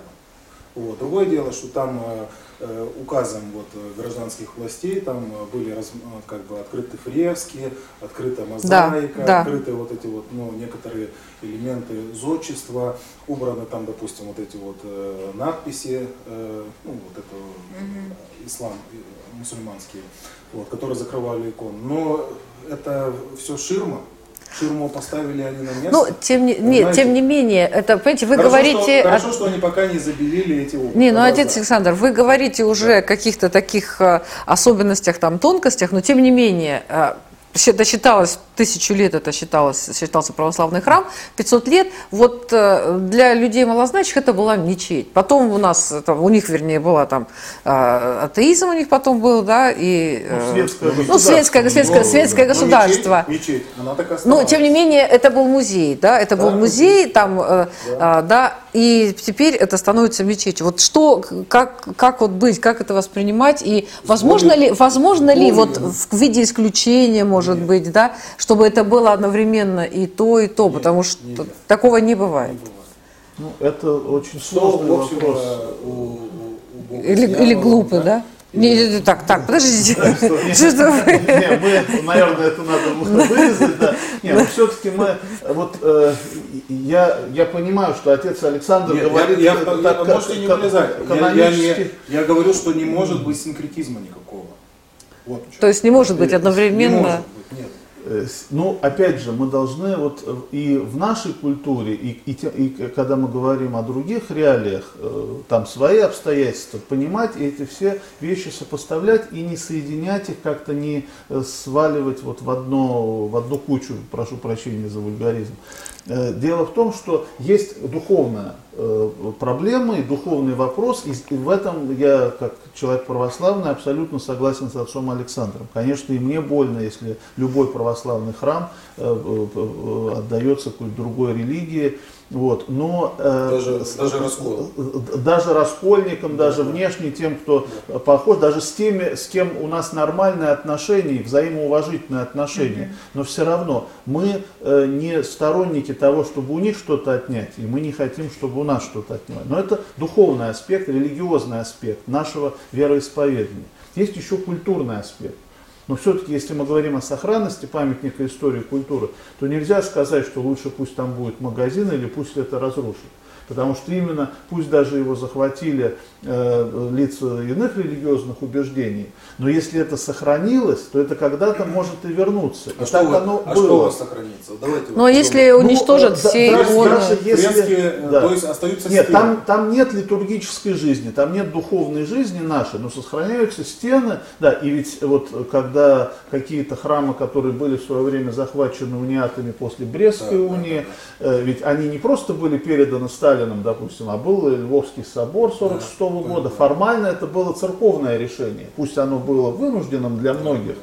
Вот. Другое дело, что там э, э, указом вот, э, гражданских властей там были раз- как бы открыты фрески, открыта мозаика, да. открыты вот эти вот ну, некоторые элементы зодчества, убраны там, допустим, вот эти вот э, надписи, э, ну вот это э, ислам, мусульманские, вот, которые закрывали икон. Но это все ширма. Ширму поставили они на место. Ну, тем не, Понимаете? тем не менее, это, понимаете, вы хорошо, говорите... Что, хорошо, что они пока не забелили эти окна. Не, ну, Тогда отец да. Александр, вы говорите уже о каких-то таких э, особенностях, там, тонкостях, но тем не менее, э, досчиталось, тысячу лет это считалось, считался православный храм, 500 лет, вот э, для людей малозначащих это была мечеть. Потом у нас, там, у них, вернее, была там э, атеизм у них потом был, да, и... Ну, э, светское ну, светское, государство. светское, Ну, светское но государство. Мечеть, мечеть, она так и Но, тем не менее, это был музей, да, это был Да, музей, музей. там, э, а, да, и теперь это становится мечетью. Вот что, как, как вот быть, как это воспринимать, и возможно болью- ли, возможно ли с вот в виде исключения, может Нет. быть, да, чтобы это было одновременно и то, и то, Нет, потому что нельзя. такого не Не бывает. бывает. Ну, это очень сложный вопрос. у, у- у Бога Или, или глупый, да? Не, не, не, так, так, подождите. Что это вы? Не, мы, наверное, это надо вырезать, да. Не, но все-таки мы, вот, э, я, я понимаю, что отец Александр Нет, говорит, я, я, так, я- можете не как- вылезать. Я, я, канонически. не, я говорю, что не может быть синкретизма никакого. Вот. То есть не может быть Не одновременно... может быть, нет. Э, Ну, опять же, мы должны вот э, и в нашей культуре, и, и, и когда мы говорим о других реалиях, э, там свои обстоятельства, понимать и эти все вещи сопоставлять и не соединять их, как-то не сваливать вот в, одно, в одну кучу, прошу прощения за вульгаризм. Э, Дело в том, что есть духовная э, проблема и духовный вопрос, и, в этом я, как человек православный, абсолютно согласен с отцом Александром. Конечно, и мне больно, если любой православный храм э, отдается какой-то другой религии, вот. но э, Даже- с- даже раскол. э, даже раскольникам, даже внешне тем, кто э, похож, даже с теми, с кем у нас нормальные отношения, взаимоуважительные отношения, но все равно мы э, не сторонники того, чтобы у них что-то отнять, и мы не хотим, чтобы у нас что-то отнимать. Но это духовный аспект, религиозный аспект нашего вероисповедания. Есть еще культурный аспект. Но все-таки, если мы говорим о сохранности памятника истории и культуры, то нельзя сказать, что лучше пусть там будет магазин или пусть это разрушит. Потому что именно, пусть даже его захватили э, лица иных религиозных убеждений, но если это сохранилось, то это когда-то может и вернуться. А, и что, так вы- оно а что у было. вас сохранится? Давайте Но вот если подумаем. уничтожат Ну, все да, иконы... даже если- Фрески, э, да. то есть остаются Нет, стены. там, там нет литургической жизни, там нет духовной жизни нашей, но сохраняются стены. Да, и ведь вот э, когда какие-то храмы, которые были в свое время захвачены униатами после Брестской Да, да, унии, э, ведь они не просто были переданы Сталину Сталиным, допустим, а был Львовский собор 46 -го Да, года. да. Формально это было церковное решение, пусть оно было вынужденным для многих.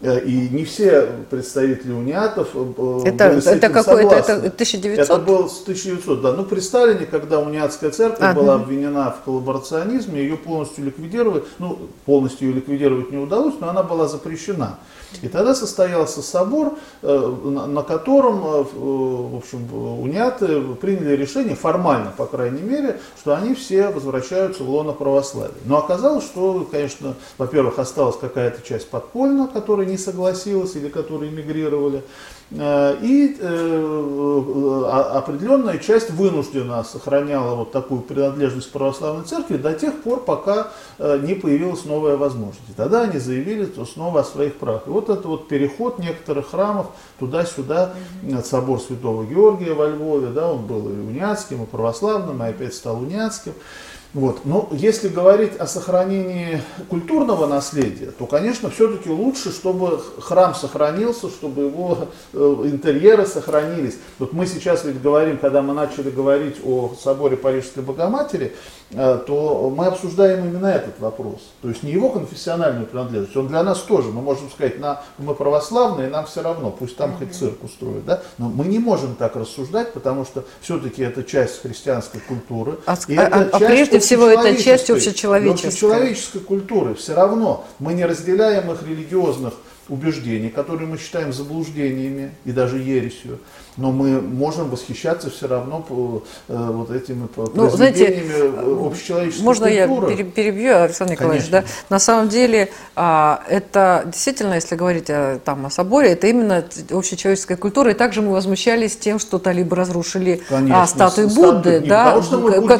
Э, И не все представители униатов э, Это, были с это этим какой? Это, согласны. это 1900? Это был с 1900, да. Ну, при Сталине, когда униатская церковь Ага. была обвинена в коллаборационизме, ее полностью ликвидировать, ну, полностью ее ликвидировать не удалось, но она была запрещена. И тогда состоялся собор, э, на котором, э, э, в общем, униаты приняли решение, формально, по крайней мере, что они все возвращаются в лоно православия. Но оказалось, что, конечно, во-первых, осталась какая-то часть подпольно, которая не согласилась или которые эмигрировали, и э, а- определенная часть вынуждена сохраняла вот такую принадлежность к православной церкви до тех пор, пока э, не появилась новая возможность. И тогда они заявили снова о своих правах. И вот это вот переход некоторых храмов туда-сюда, э, собор Святого Георгия во Львове, да, он был и униатским, и православным, и опять стал униатским. Вот. Но если говорить о сохранении культурного наследия, то, конечно, все-таки лучше, чтобы храм сохранился, чтобы его э, интерьеры сохранились. Вот мы сейчас ведь говорим, когда мы начали говорить о соборе Парижской Богоматери, то мы обсуждаем именно этот вопрос. То есть не его конфессиональную принадлежность, он для нас тоже. Мы можем сказать, на, мы православные, нам все равно, пусть там хоть цирк устроят. Да? Но мы не можем так рассуждать, потому что все-таки это часть христианской культуры. А, И а- это а часть прежде всего это часть общечеловеческой. общечеловеческой культуры. Все равно мы не разделяем их религиозных убеждений, которые мы считаем заблуждениями и даже ересью, но мы можем восхищаться все равно э, вот этими Ну, знаете, э, общечеловеческой Можно я культуры. пере- перебью, Александр Николаевич? Да? Конечно. На самом деле, а, это действительно, если говорить о, там, о соборе, это именно общечеловеческая культура. И также мы возмущались тем, что талибы разрушили Конечно, а, статуи с- Будды, не да, потому, что мы ко-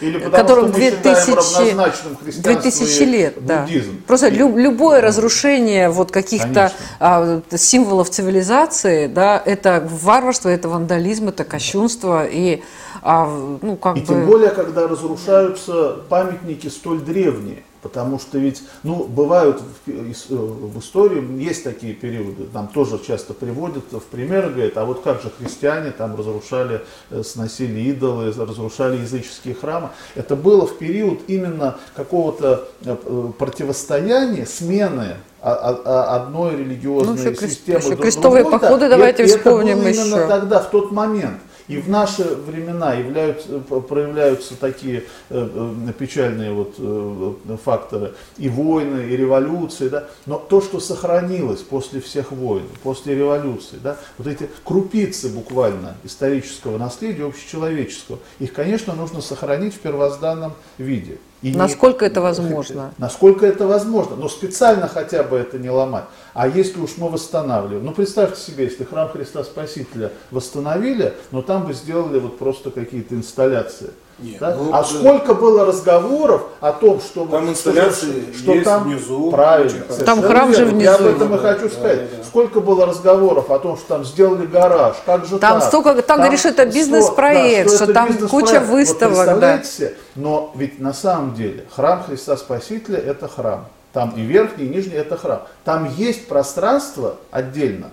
или потому, которым что мы считаем 2000, равнозначным христианство 2000 и лет. Да. Просто лю- любое разрушение вот каких-то Конечно. а, символов цивилизации, да, это варварство, это вандализм, это кощунство. И, а, ну, как И бы... тем более, когда разрушаются памятники столь древние. Потому что ведь, ну, бывают в, э, в истории, есть такие периоды, нам тоже часто приводят в пример, говорят, а вот как же христиане там разрушали, э, сносили идолы, разрушали языческие храмы. Это было в период именно какого-то э, противостояния, смены одной религиозной Ну, еще системы еще крестовые другой, походы давайте это- и это вспомним было именно еще. тогда, в тот момент. И в наши времена являются, проявляются такие э, э, печальные вот, э, факторы и войны, и революции, да? но то, что сохранилось после всех войн, после революции, да? вот эти крупицы буквально исторического наследия общечеловеческого, их, конечно, нужно сохранить в первозданном виде. И не- Насколько это возможно? Насколько это возможно, но специально хотя бы это не ломать. А если уж мы восстанавливаем, ну представьте себе, если храм Христа Спасителя восстановили, но там бы сделали вот просто какие-то инсталляции. Нет, да? ну, а да. сколько было разговоров о том, что Там что- инсталляции что, есть там внизу, правильно, Там храм же верно. Я об внизу. этом и Да, хочу да, сказать. да, да. Сколько было разговоров о том, что там сделали гараж, как же Там так? столько- там, говоришь, это бизнес-проект, да, что это там бизнес-проект. куча Вот выставок, да. представляете себе? Но ведь на самом деле храм Христа Спасителя это храм. Там и верхний, и нижний это храм. Там есть пространство отдельно,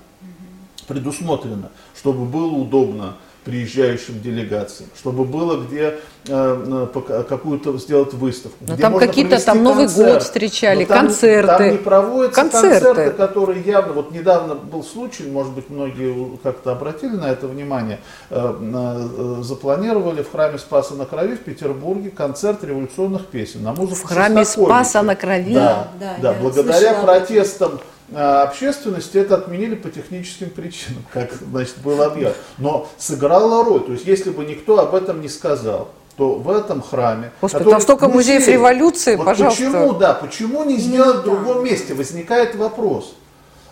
предусмотрено, чтобы было удобно приезжающим делегациям, чтобы было где э, э, какую-то сделать выставку. Но где там какие-то там Новый концерт. год встречали, Но там- концерты. Там не проводятся Концерты. концерты. которые явно, вот недавно был случай, может быть, многие как-то обратили на это внимание, э, э, запланировали в храме Спаса на Крови в Петербурге концерт революционных песен на музыку В храме. Спаса на Крови. Да, Да, да, я благодаря протестам общественности это отменили по техническим причинам, как значит, было объявлено. Но сыграла роль. То есть, если бы никто об этом не сказал, то в этом храме... Господи, который там столько музей, музеев революции, вот пожалуйста. Почему, да, почему не сделать в другом месте? Возникает вопрос.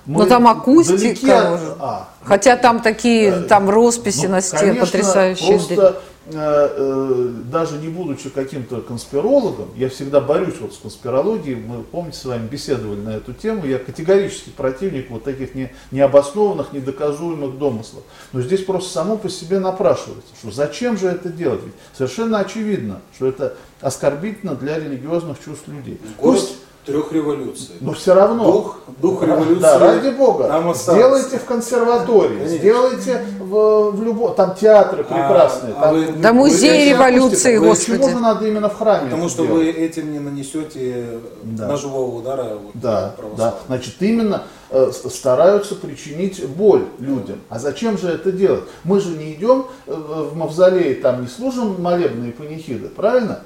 Мы Но там акустика от- а, Хотя там такие, там росписи ну, на стене конечно, потрясающие. Просто э, э, даже не будучи каким-то конспирологом, я всегда борюсь вот с конспирологией. Мы, помните, с вами беседовали на эту тему. Я категорически противник вот таких не, необоснованных, недоказуемых домыслов. Но здесь просто само по себе напрашивается, что зачем же это делать? Ведь совершенно очевидно, что это оскорбительно для религиозных чувств людей. Город, Пусть трех революций. Но все равно. Дух, дух революции. Да, ради бога. Там остался. сделайте в консерватории, Конечно. сделайте в, в любом. Там театры прекрасные. А- а там, вы- Да вы музей этим- революции, Вы- господи. Почему же надо именно в храме? Потому что делать? вы этим не нанесете Да. ножевого удара вот, Да, да. Значит, именно э, стараются причинить боль людям. А зачем же это делать? Мы же не идем э, в мавзолей, там не служим молебные панихиды, правильно?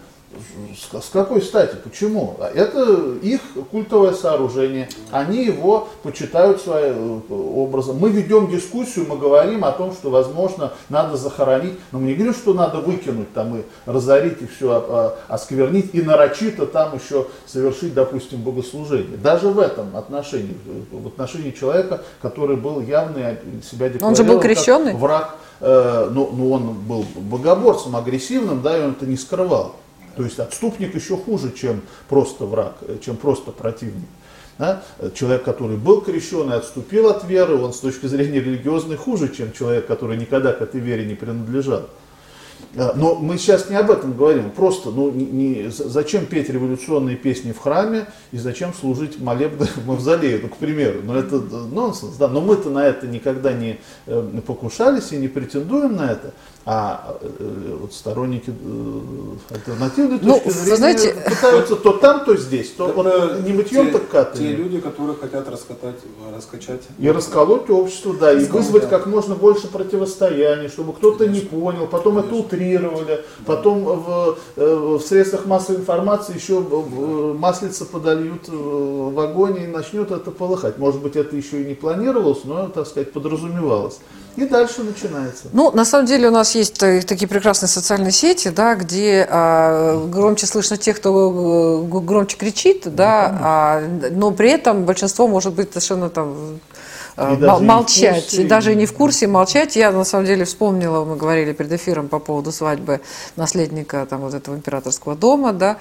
С, какой стати? Почему? А Это их культовое сооружение. Они его почитают своим э, образом. Мы ведем дискуссию, мы говорим о том, что, возможно, надо захоронить. Но мы не говорим, что надо выкинуть там и разорить и все осквернить и нарочито там еще совершить, допустим, богослужение. Даже в этом отношении, в отношении человека, который был явный а, себя Он же был декларировал крещеный? враг, э, ну, ну, он был богоборцем, агрессивным, да, и он это не скрывал. То есть отступник еще хуже, чем просто враг, э, чем просто противник. Да? Человек, который был крещен и отступил от веры, он с точки зрения религиозной хуже, чем человек, который никогда к этой вере не принадлежал. Э, Но мы сейчас не об этом говорим. Просто, ну, не, зачем петь революционные песни в храме и зачем служить молебны в мавзолее, ну, к примеру. Ну, это э, нонсенс, да. Но мы-то на это никогда не покушались и не претендуем на это. А э, вот сторонники э, альтернативной Ну, точки зрения знаете- пытаются то там, то здесь, то Это не мытьем, те, так те катанием. люди, которые хотят раскатать, раскачать. И расколоть общество, да, и Расколоть, вызвать да. как можно больше противостояний, чтобы кто-то не понял, потом это утрировали, потом в, э, в средствах массовой информации еще э, маслица подольют э, в огонь и начнет это полыхать. Может быть, это еще и не планировалось, но, так сказать, подразумевалось. И дальше начинается. Ну, на самом деле у нас есть такие прекрасные социальные сети, да, где а, громче слышно тех, кто э, громче кричит, да, а, но при этом большинство может быть совершенно там э, И даже молчать, курсе, и даже не в курсе молчать. Я на самом деле вспомнила, мы говорили перед эфиром по поводу свадьбы наследника там вот этого императорского дома, да, а,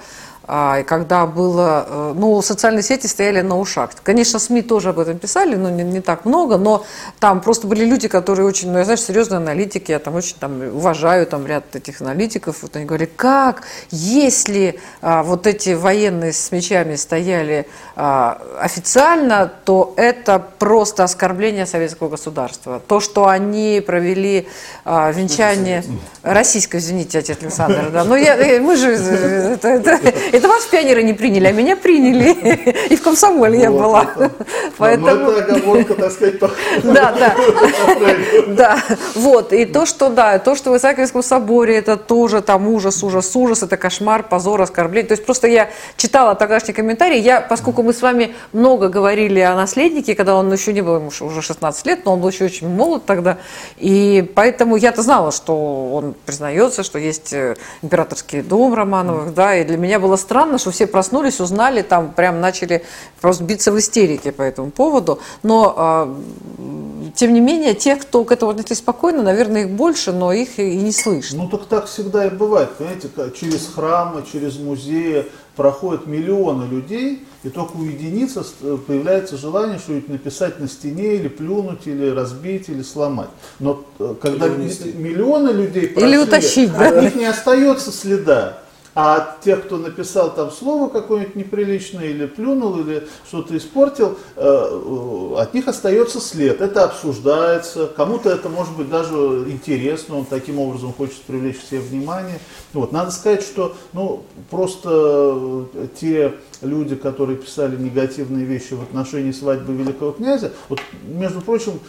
когда было, э, ну, социальные сети стояли на ушах. Конечно, СМИ тоже об этом писали, но не, не так много, но там просто были люди, которые очень, ну, я знаю, серьезные аналитики, я там очень там уважаю там ряд этих аналитиков, вот они говорили, как, если а, вот эти военные с мечами стояли а, официально, то это просто оскорбление советского государства. То, что они провели а, венчание российское, извините, отец Александр, да, но я, э, мы же, э, это, это- это вас в пионеры не приняли, а меня приняли, и в комсомоле я была. это. Поэтому... Но это оговорка, так сказать, Да, да. Да, вот. И то, что, да, то, что в Исаакиевском соборе, это тоже там ужас, ужас, ужас, это кошмар, позор, оскорбление. То есть просто я читала тогдашний комментарий, я, поскольку мы с вами много говорили о наследнике, когда он еще не был, ему уже 16 лет, но он был еще очень молод тогда, и поэтому я-то знала, что он признается, что есть э, императорский дом Романовых, да, и для меня было странно, что все проснулись, узнали, там прям начали просто биться в истерике по этому поводу, но а, тем не менее, тех, кто к этому отнеслись спокойно, наверное, их больше, но их и не слышно. Ну так так всегда и бывает, понимаете, через храмы, через музеи проходят миллионы людей, и только у единиц э, появляется желание что-нибудь написать на стене, или плюнуть, или разбить, или сломать. Но э, когда Или миллионы людей Или прошли, утащить, да. от них не остается следа. А от тех, кто написал там слово какое-нибудь неприличное, или плюнул, или что-то испортил, э, э, от них остается след. Это обсуждается, кому-то это может быть даже интересно, он таким образом хочет привлечь себе внимание. Вот. Надо сказать, что ну, просто э, те люди, которые писали негативные вещи в отношении свадьбы великого князя, вот, между прочим,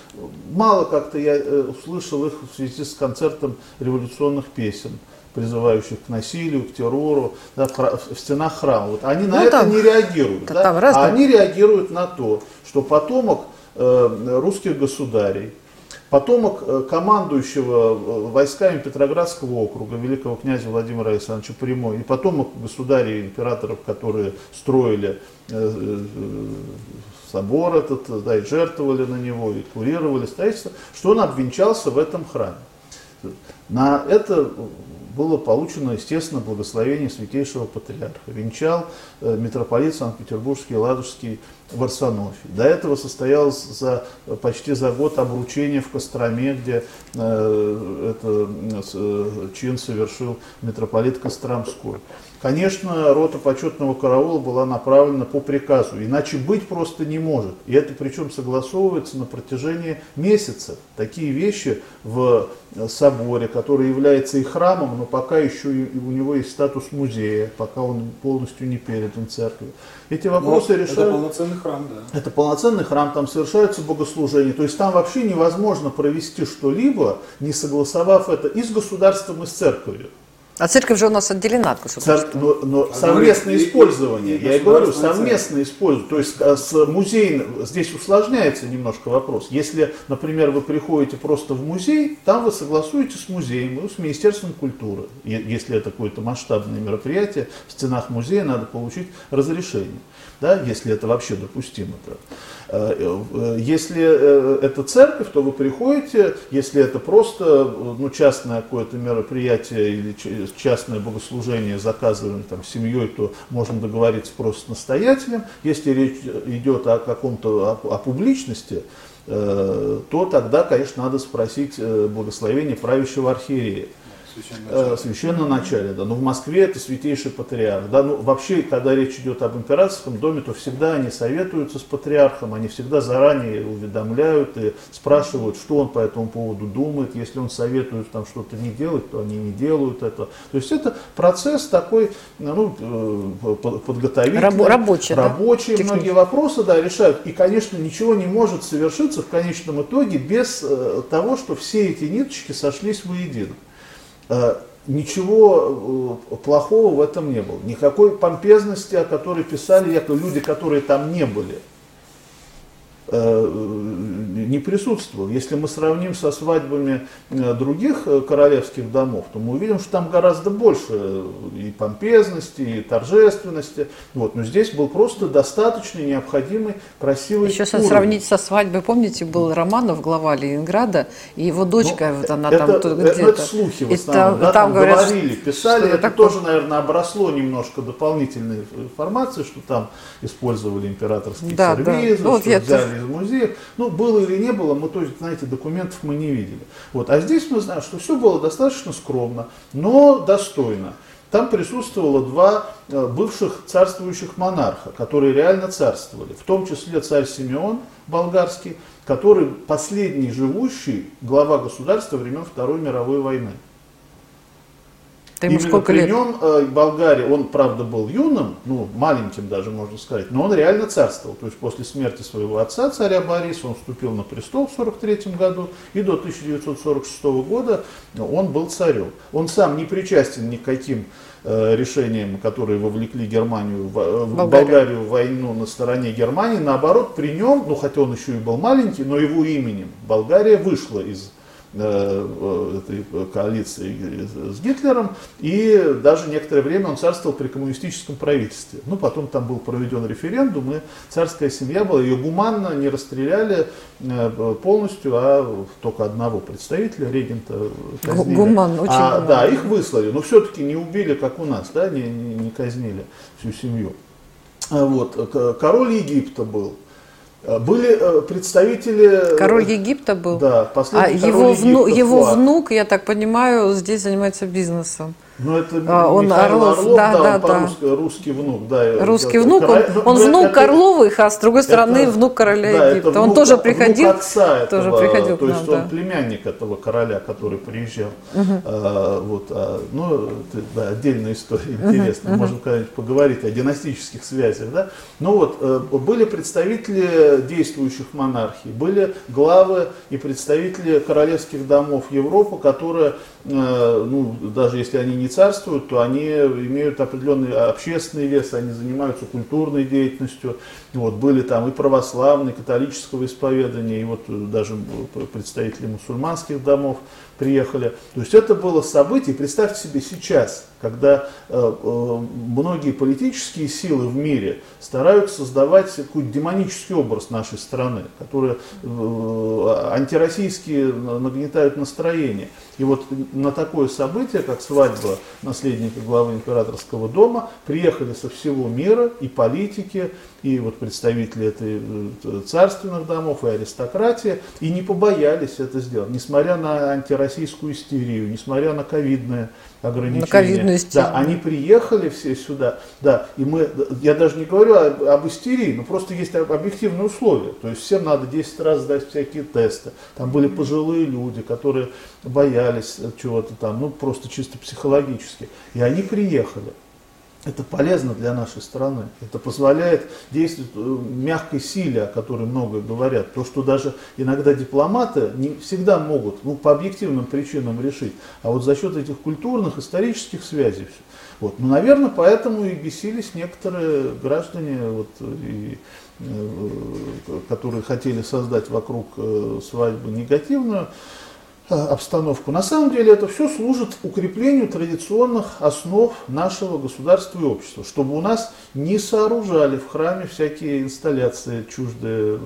мало как-то я услышал их в связи с концертом революционных песен призывающих к насилию, к террору да, в, в стенах храма. Вот они на Ну, это там- не реагируют. да, там разные. а они реагируют на то, что потомок э, русских государей, потомок э, командующего э, войсками Петроградского округа, великого князя Владимира Александровича Прямой, и потомок государей императоров, которые строили э, собор этот, да, и жертвовали на него, и курировали строительство, что он обвенчался в этом храме. На это было получено, естественно, благословение святейшего патриарха. Венчал э, митрополит Санкт-Петербургский и Ладожский в Арсенофе. До этого состоялось за, почти за год обручение в Костроме, где э, это, э, чин совершил митрополит Костромской. Конечно, рота почетного караула была направлена по приказу, иначе быть просто не может. И это причем согласовывается на протяжении месяцев. Такие вещи в соборе, который является и храмом, но пока еще и у него есть статус музея, пока он полностью не передан церкви. Эти вопросы Но решают... Это полноценный храм, да. Это полноценный храм, там совершаются богослужения. То есть там вообще невозможно провести что-либо, не согласовав это и с государством, и с церковью. А церковь же у нас отделена от государства. Цер- Но, но совместное использование, и- и я и говорю, совместное использование. То есть а, с музеем, здесь усложняется немножко вопрос. Если, например, вы приходите просто в музей, там вы согласуете с музеем, ну, с Министерством культуры. Если это какое-то масштабное мероприятие, в стенах музея надо получить разрешение. Да, если это вообще допустимо. то. Э, э, Если э, это церковь, то вы приходите, если это просто ну, частное какое-то мероприятие или частное богослужение, заказываем там семьей, то можно договориться просто с настоятелем. Если речь идет о каком-то о, о публичности, то тогда, конечно, надо спросить благословение правящего архиерея Священное э, священном начале, да, но в Москве это святейший патриарх, да, ну вообще, когда речь идет об императорском доме, то всегда они советуются с патриархом, они всегда заранее уведомляют и спрашивают, что он по этому поводу думает, если он советует там что-то не делать, то они не делают это, то есть это процесс такой, ну, э, по- подготовительный, Рабо- рабочий, да? рабочие Технически. многие вопросы, да, решают, и, конечно, ничего не может совершиться в конечном итоге без э, того, что все эти ниточки сошлись воедино. Э, Ничего э, плохого в этом не было. Никакой помпезности, о которой писали якобы люди, которые там не были, не присутствовал. Если мы сравним со свадьбами э, других э, королевских домов, то мы увидим, что там гораздо больше э, и помпезности, и торжественности. Вот. Но здесь был просто достаточно необходимый красивый Еще уровень. сравнить со свадьбой, помните, был Романов, глава Ленинграда, и его дочка, Ну, вот она это, там это- где-то. это слухи в основном, там, да, там там говорят, говорили, писали, это такое. тоже, наверное, обросло немножко дополнительной информации, что там использовали императорские Да, да. сервизы, Ну, вот взяли из музеев. Ну, было или не было, мы тоже, знаете, документов мы не видели. Вот. А здесь мы знаем, что все было достаточно скромно, но достойно. Там присутствовало два э, бывших царствующих монарха, которые реально царствовали, в том числе царь Симеон болгарский, который последний живущий глава государства времен Второй мировой войны. Ты ему Именно сколько при лет? нем э, Болгария, он, правда, был юным, ну, маленьким даже, можно сказать, но он реально царствовал. То есть после смерти своего отца, царя Бориса, он вступил на престол в 1943 году, и до 1946 года он был царем. Он сам не причастен ни к каким э, решениям, которые вовлекли Германию, в, э, Болгарию. Болгарию в войну на стороне Германии. Наоборот, при нем, ну, хотя он еще и был маленький, но его именем Болгария вышла из этой коалиции с Гитлером, и даже некоторое время он царствовал при коммунистическом правительстве. Ну, потом там был проведен референдум, и царская семья была, ее гуманно не расстреляли э, полностью, а только одного представителя, регента казнили. гуманно, очень А, гуманно. Да, их выслали, но все-таки не убили, как у нас, да, не, не, не казнили всю семью. А Вот, король Египта был. А, Были э, представители... Король Египта был? Да, а последний его, король вну- Египта, его внук, я так понимаю, здесь занимается бизнесом. Ну, это А, он Михаил Орлов, Орлов, да, да, он да. русский внук, да. Русский это внук, он, король- ну, он ну, внук это- Орловых, а с другой стороны это- внук короля да, Египта. Он внук- тоже внук приходил. отца тоже этого, приходил к то есть нам, он да. племянник этого короля, который приезжал. А, вот, а, ну, это, да, отдельная история интересная. Можем когда-нибудь поговорить о династических связях. Да? Ну вот, э, были представители действующих монархий, были главы и представители королевских домов Европы, которые, э, ну, даже если они не царствуют, то они имеют определенный общественный вес, они занимаются культурной деятельностью. Вот, были там и православные, католического исповедания, и вот даже представители мусульманских домов приехали. То есть это было событие. Представьте себе сейчас, когда э, э, многие политические силы в мире стараются создавать какой-то демонический образ нашей страны, которые э, антироссийские нагнетают настроение. И вот на такое событие, как свадьба наследника главы императорского дома, приехали со всего мира и политики, и вот представители этой э, царственных домов, и аристократия, и не побоялись это сделать, несмотря на антироссийскую истерию, несмотря на ковидное ограничения. На ковидную Да, они приехали все сюда, да, и мы, я даже не говорю об, об истерии, но просто есть объективные условия. То есть всем надо 10 раз сдать всякие тесты. Там были пожилые люди, которые боялись чего-то там, ну просто чисто психологически. И они приехали. Это полезно для нашей страны. Это позволяет действовать в мягкой силе, о которой много говорят. То, что даже иногда дипломаты не всегда могут ну, по объективным причинам решить. А вот за счет этих культурных, исторических связей все. Вот. Ну, наверное, поэтому и бесились некоторые граждане, вот, и, э, которые хотели создать вокруг э, свадьбы негативную Э, обстановку. На самом деле это все служит укреплению традиционных основ нашего государства и общества, чтобы у нас не сооружали в храме всякие инсталляции чуждые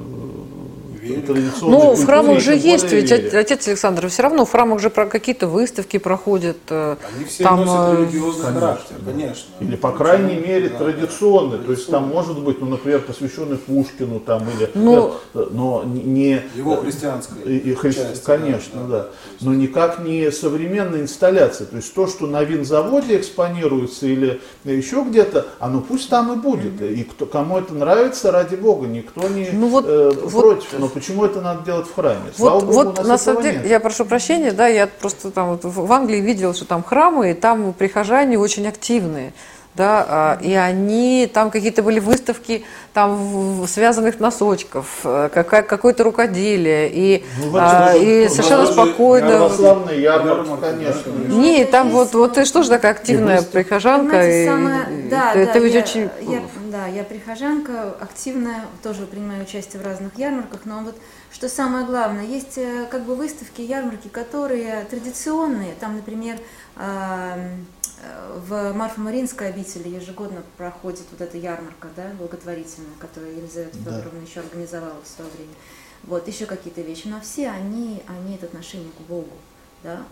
Вере. традиционной Ну, в храмах же есть, ведь, вере. отец Александр, все равно в храмах же про какие-то выставки проходят. э, Они все Там, носят э, религиозный конечно, характер, да. конечно. Или, по крайней мере, Да, традиционный. да, То есть там может быть, ну, например, посвященный Пушкину, там, или, Ну, э, но не... Его христианское. И, и часть, конечно, да. Но никак не современная инсталляция. То есть то, что на винзаводе экспонируется или еще где-то, оно пусть там и будет. И кто, кому это нравится, ради бога, никто не Ну вот- э, вот- против. Но почему это надо делать в храме? Слава Вот, богу, у вот нас на самом деле, нет. я прошу прощения, да, я просто там вот в Англии видела, что там храмы, и там прихожане очень активные. Да, а, и они, там какие-то были выставки там связанных носочков, э, какая, какое-то рукоделие, и, Ну, а, и ну, совершенно спокойно. Православная ярмарка, конечно. Не, там вот, вот ты что же такая активная выставки. прихожанка, Понимаете, и- самое- и- да, это, да, ведь я, очень... я- да, я прихожанка, активная, тоже принимаю участие в разных ярмарках, но вот что самое главное, есть э, как бы выставки, ярмарки, которые традиционные, там, например, в Марфо-Маринской обители ежегодно проходит вот эта ярмарка, да, благотворительная, которую Елизавета Да. Федоровна еще организовала в свое время. Вот, еще какие-то вещи, но все они имеют отношение к Богу. Да?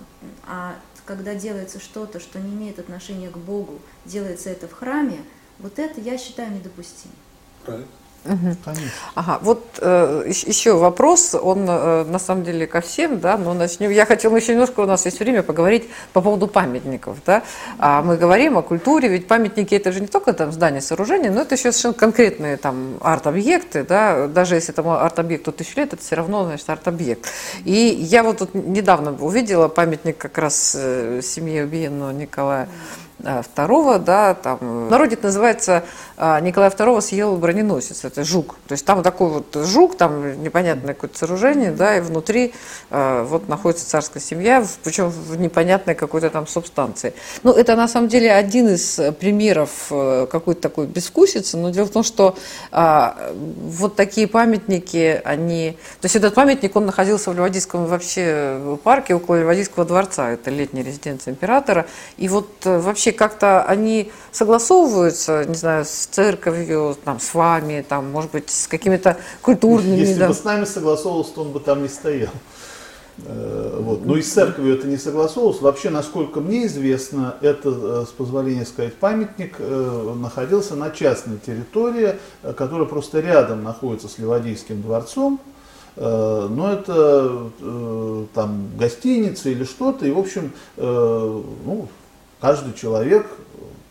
А когда делается что-то, что не имеет отношения к Богу, делается это в храме, вот это я считаю недопустимо. Правильно. Конечно. Ага, вот э, ещ- еще вопрос, он э, на самом деле ко всем, да, но начнем. Я хотела еще немножко, у нас есть время, поговорить по поводу памятников, да. А мы говорим о культуре, ведь памятники это же не только там здания, сооружения, но это еще совершенно конкретные там арт-объекты, да. Даже если этому арт-объекту тысячу лет, это все равно, значит, арт-объект. И я вот тут недавно увидела памятник как раз э, семье убиенного Николая второго, да, там э, в народе это называется а, Николая II съел броненосец, это жук. То есть там такой вот жук, там непонятное какое-то сооружение, да, и внутри э, вот находится царская семья, причем в непонятной какой-то там субстанции. Ну, это на самом деле один из э, примеров э, какой-то такой безвкусицы, но дело в том, что а, вот такие памятники, они... То есть этот памятник, он находился в Ливадийском вообще парке около Ливадийского дворца, это летняя резиденция императора, и вот э, вообще как-то они согласовываются, не знаю, с церковью, там, с вами, там, может быть, с какими-то культурными... Если да. бы с нами согласовывался, то он бы там не стоял. Э, Вот. Но и с церковью это не согласовывалось. Вообще, насколько мне известно, это, э, с позволения сказать, памятник э, находился на частной территории, которая просто рядом находится с Ливадийским дворцом. Но это там гостиница или что-то. И, в общем, ну, каждый человек,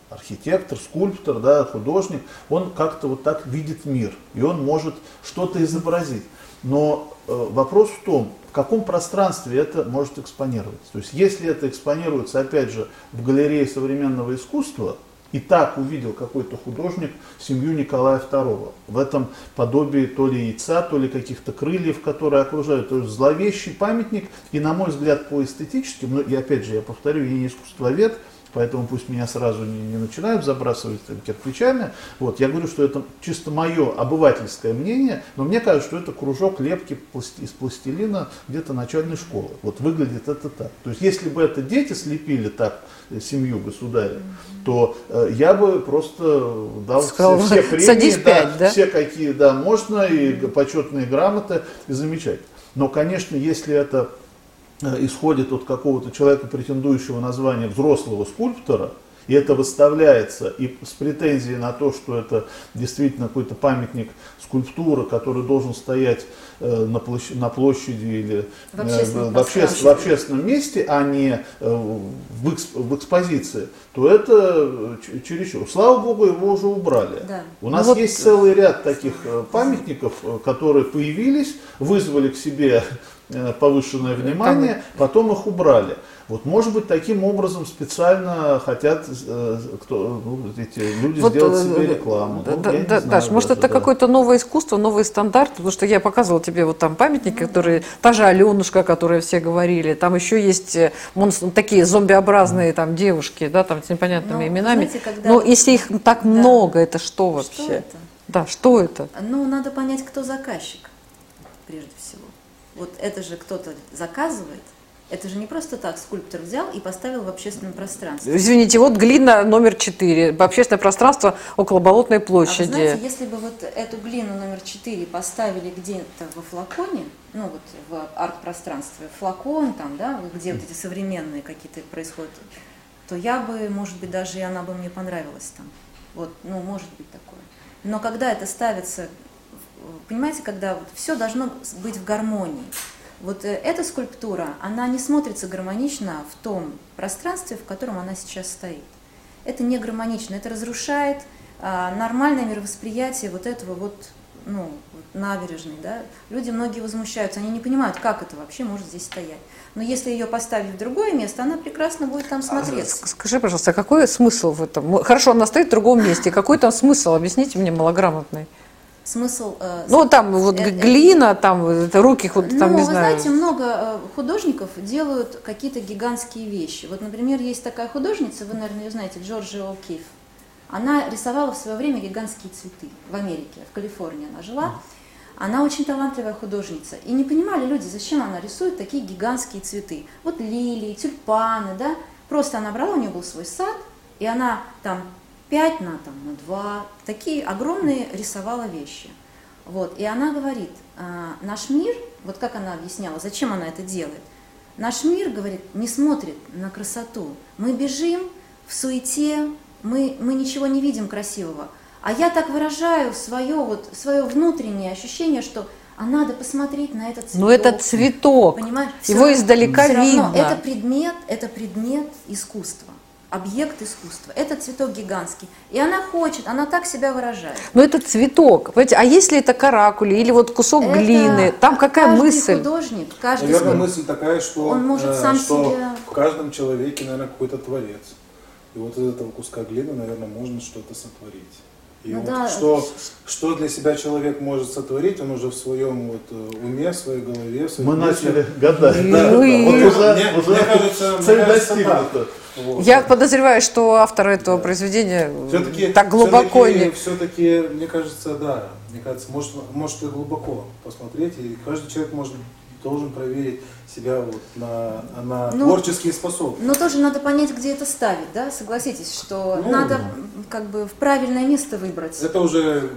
архитектор, скульптор, да, художник, он как-то вот так видит мир, и он может что-то изобразить. Но э, вопрос в том, в каком пространстве это может экспонироваться. То есть, если это экспонируется, опять же, в галерее современного искусства, и так увидел какой-то художник семью Николая II. В этом подобии то ли яйца, то ли каких-то крыльев, которые окружают. То есть зловещий памятник, и на мой взгляд по эстетическим, ну и опять же я повторю, я не искусствовед, поэтому пусть меня сразу не, не начинают забрасывать там, кирпичами. Вот, я говорю, что это чисто мое обывательское мнение, но мне кажется, что это кружок лепки из пластилина где-то начальной школы. Вот выглядит это так. То есть если бы это дети слепили так э, семью государя, то э, я бы просто дал Сказал, все, все премии, «Садись да, пять», да? все какие да, можно, и почетные грамоты, и замечательно. Но, конечно, если это исходит от какого-то человека, претендующего на звание взрослого скульптора, и это выставляется, и с претензией на то, что это действительно какой-то памятник, скульптура, который должен стоять э, на, площади, на площади или в общественном, в, обществен, в общественном месте, а не в, эксп, в экспозиции, то это чересчур. Слава богу, его уже убрали. Да. У нас ну, вот... есть целый ряд таких памятников, которые появились, вызвали к себе повышенное внимание, потом их убрали. Вот, может быть, таким образом специально хотят э, кто, ну, эти люди вот, сделать э, себе рекламу. Да, ну, да, да, Даш, может, это да. какое-то новое искусство, новый стандарт, потому что я показывала тебе вот там памятники, которые, та же Аленушка, о которой все говорили, там еще есть э, монстр, такие зомбиобразные там девушки, да, там с непонятными ну, именами. Знаете, когда... Но если их так да. много, это что вообще? Что это? Да, что это? Ну, надо понять, кто заказчик, прежде всего. Вот это же кто-то заказывает, это же не просто так скульптор взял и поставил в общественном пространстве. Извините, вот глина номер 4, общественное пространство около Болотной площади. А вы знаете, если бы вот эту глину номер 4 поставили где-то во флаконе, ну вот в арт-пространстве, флакон там, да, где вот эти современные какие-то происходят, то я бы, может быть, даже и она бы мне понравилась там. Вот, ну, может быть такое. Но когда это ставится, понимаете, когда вот все должно быть в гармонии. Вот э, эта скульптура, она не смотрится гармонично в том пространстве, в котором она сейчас стоит. Это не гармонично, это разрушает а, нормальное мировосприятие вот этого вот, ну, набережной. Да? Люди многие возмущаются, они не понимают, как это вообще может здесь стоять. Но если ее поставить в другое место, она прекрасно будет там а, смотреться. Скажи, пожалуйста, а какой смысл в этом? Хорошо, она стоит в другом месте. Какой там смысл? Объясните мне малограмотный смысл... Э, ну, там вот э, глина, там это руки, там, ну, не вы знаю. знаете, много э, художников делают какие-то гигантские вещи. Вот, например, есть такая художница, вы, наверное, ее знаете, Джорджия О'Кифф. Она рисовала в свое время гигантские цветы в Америке, в Калифорнии она жила. Она очень талантливая художница. И не понимали люди, зачем она рисует такие гигантские цветы. Вот лилии, тюльпаны, да. Просто она брала, у нее был свой сад, и она там 5 на, там, на 2, такие огромные рисовала вещи. Вот. И она говорит, а, наш мир, вот как она объясняла, зачем она это делает, наш мир, говорит, не смотрит на красоту. Мы бежим в суете, мы, мы ничего не видим красивого. А я так выражаю свое, вот, свое внутреннее ощущение, что а надо посмотреть на этот цветок. Но этот цветок, понимаешь? его все издалека все видно. Равно это предмет, это предмет искусства объект искусства. Это цветок гигантский. И она хочет, она так себя выражает. Но это цветок. Понимаете? А если это каракули или вот кусок это глины, там какая каждый мысль? художник, каждый Наверное, скульптор, мысль такая, что, он может сам что себя... в каждом человеке, наверное, какой-то творец. И вот из этого куска глины, наверное, можно что-то сотворить. И ну, вот да. что, что для себя человек может сотворить, он уже в своем вот э, уме, в своей голове. В своем Мы мысли. начали гадать. Да, да, вот уже, мне, уже мне кажется, цель достигнута. Вот. Я подозреваю, что автор этого да. произведения все-таки, так глубоко все-таки, не... Все-таки, мне кажется, да. Мне кажется, может, может и глубоко посмотреть, и каждый человек может должен проверить себя вот на, на ну, творческие способности. Но тоже надо понять, где это ставить, да? Согласитесь, что ну, надо как бы в правильное место выбрать. Это уже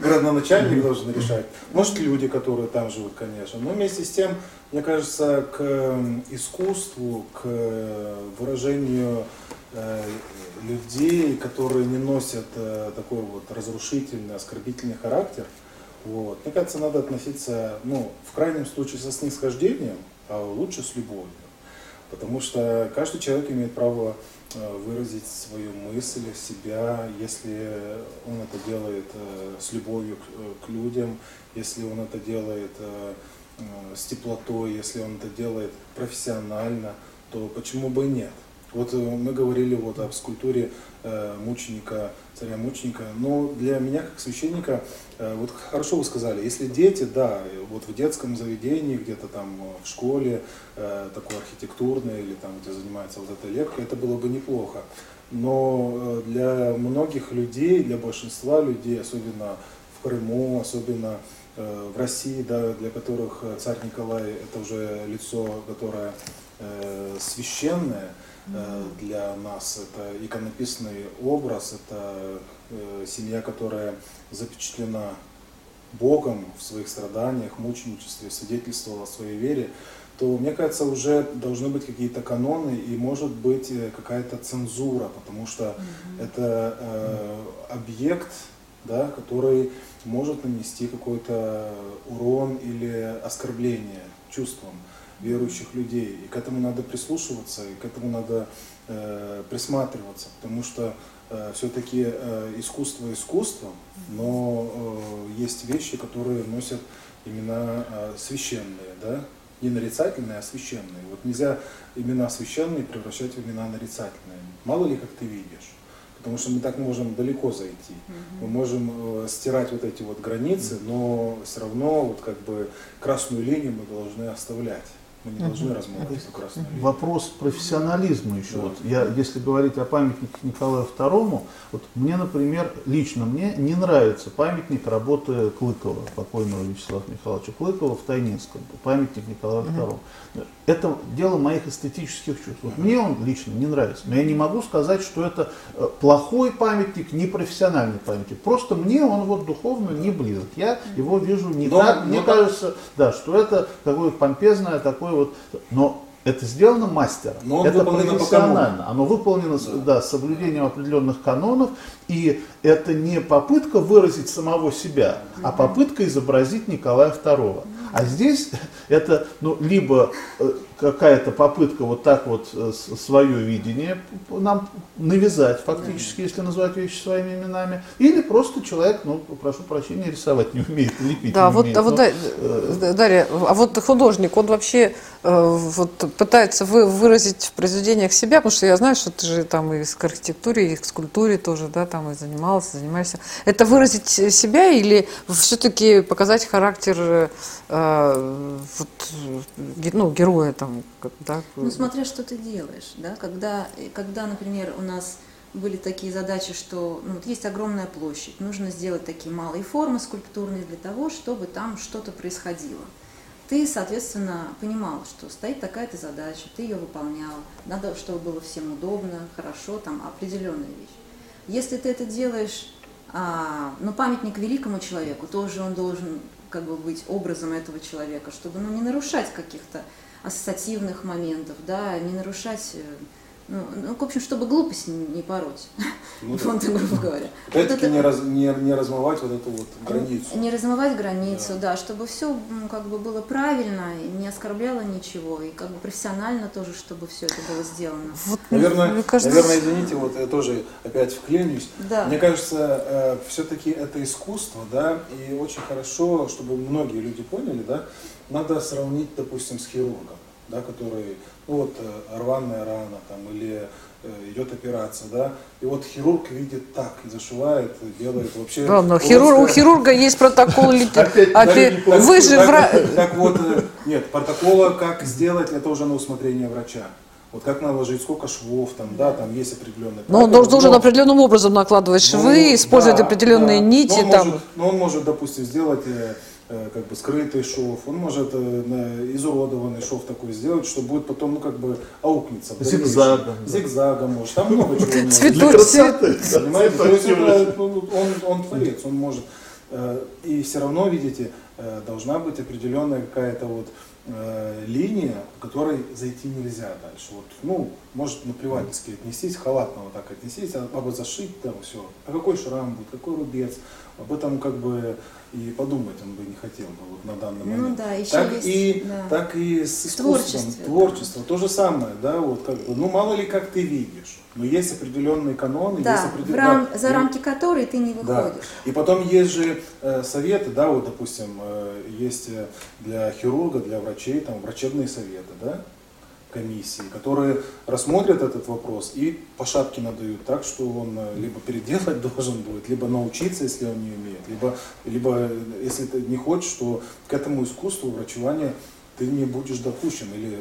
градоначальник должен решать. Может, люди, которые там живут, конечно. Но вместе с тем, мне кажется, к искусству, к выражению э, людей, которые не носят э, такой вот разрушительный, оскорбительный характер, вот. Мне кажется, надо относиться, ну, в крайнем случае со снисхождением, а лучше с любовью. Потому что каждый человек имеет право э, выразить свою мысль, себя, если он это делает э, с любовью к, к людям, если он это делает с теплотой, если он это делает профессионально, то почему бы и нет? Вот мы говорили вот об скульптуре мученика царя-мученика. Но для меня, как священника, э, вот хорошо вы сказали, если дети, да, вот в детском заведении, где-то там в школе, э, такой архитектурной, или там, где занимается вот эта лепка, это было бы неплохо. Но э, для многих людей, для большинства людей, особенно в Крыму, особенно в России, да, для которых царь Николай это уже лицо, которое священное, Э, для нас. Это иконописный образ, это э, семья, которая запечатлена Богом в своих страданиях, мученичестве, свидетельствовал о своей вере, то, мне кажется, уже должны быть какие-то каноны и, может быть, э, какая-то цензура, потому что mm-hmm. это э, объект, да, который может нанести какой-то урон или оскорбление чувствам верующих людей. И к этому надо прислушиваться, и к этому надо э, присматриваться, потому что все-таки э, искусство искусство, но э, есть вещи, которые носят имена э, священные, да, не нарицательные, а священные. Вот нельзя имена священные превращать в имена нарицательные. Мало ли как ты видишь. Потому что мы так можем далеко зайти. Мы можем э, стирать вот эти вот границы, но все равно вот как бы красную линию мы должны оставлять. Мы не должны размывать эту красную линию. Вопрос профессионализма еще. Да. Вот я, если говорить о памятнике Николаю II, вот мне, например, лично мне не нравится памятник работы Клыкова, покойного Вячеслава Михайловича Клыкова в Тайнинском, памятник Николаю II. Угу. Это дело моих эстетических чувств. Вот мне он лично не нравится. Но я не могу сказать, что это э, плохой памятник, непрофессиональный памятник. Просто мне он вот духовно не близок. Я его вижу не но, так. Мне но... кажется, да, что это какое помпезное такое вот, но это сделано мастером. Но он это профессионально. Оно выполнено да. Да, с соблюдением определенных канонов. И это не попытка выразить самого себя, а попытка изобразить Николая II. А здесь это ну, либо э, какая-то попытка вот так вот э, свое видение нам навязать фактически, если назвать вещи своими именами, или просто человек, ну, прошу прощения, рисовать не умеет, лепить да, не вот, умеет. А вот, ну, э, Дарья, а вот художник, он вообще вот, пытается вы, выразить в произведениях себя, потому что я знаю, что ты же там и в архитектуре, и в скульптуре тоже, да, там и занимался, занимаешься. Это выразить себя или все-таки показать характер э, вот, ну, героя там, да? Ну, смотря что ты делаешь, да, когда, когда, например, у нас были такие задачи, что ну, вот есть огромная площадь, нужно сделать такие малые формы скульптурные для того, чтобы там что-то происходило. Ты, соответственно, понимал, что стоит такая-то задача, ты ее выполнял, надо, чтобы было всем удобно, хорошо, там определенная вещь. Если ты это делаешь, а, ну, памятник великому человеку, тоже он должен как бы быть образом этого человека, чтобы ну, не нарушать каких-то ассоциативных моментов, да, не нарушать, э, ну, ну в общем, чтобы глупость не пороть, ну, да. грубо говоря. Опять-таки вот не, раз, не, не размывать вот эту вот границу. Не размывать границу, да, да чтобы все как бы было правильно, не оскорбляло ничего, и как бы профессионально тоже, чтобы все это было сделано. Вот, наверное, мне кажется... наверное, извините, вот я тоже опять вклинюсь. Да. Мне кажется, э, все-таки это искусство, да, и очень хорошо, чтобы многие люди поняли, да, надо сравнить, допустим, с хирургом, да, который, ну вот, э, рваная рана там, или э, идет операция, да, и вот хирург видит так, зашивает, делает вообще... Да, но хирург, у хирурга есть протокол, вы же Так вот, э, нет, протокола, как сделать, это уже на усмотрение врача. Вот как наложить, сколько швов там, да, там есть определенные. Но он должен определенным образом накладывать швы, ну, использовать да, определенные да. нити. Но он, там. Может, но он может, допустим, сделать Э, как бы скрытый шов, он может э, изуродованный шов такой сделать, что будет потом, ну, как бы аукнется. Зигзагом. Зигзагом может, там много чего может. Цветочек. Понимаете, то есть он, он творец, он может. Э, и все равно, видите, должна быть определенная какая-то вот линия, которой зайти нельзя дальше. Вот, ну, может наплевательски отнестись, халатно вот так отнестись, а, а зашить там все. А какой шрам будет, какой рубец, об этом как бы и подумать он бы не хотел бы вот на данный ну момент. Ну да, еще так есть, и да. так и с искусством, творчество, да. то же самое, да, вот как бы, ну мало ли как ты видишь, но есть определенные каноны, да, есть определенные, рам... да, за ну, рамки которой ты не выходишь. Да. И потом есть же э, советы, да, вот допустим, э, есть э, для хирурга, для врачей там врачебные советы, да, комиссии, которые рассмотрят этот вопрос и по шапке надают так, что он э, либо переделать должен будет, либо научиться, если он не умеет, либо, либо э, если ты не хочешь, то к этому искусству врачевания ты не будешь допущен или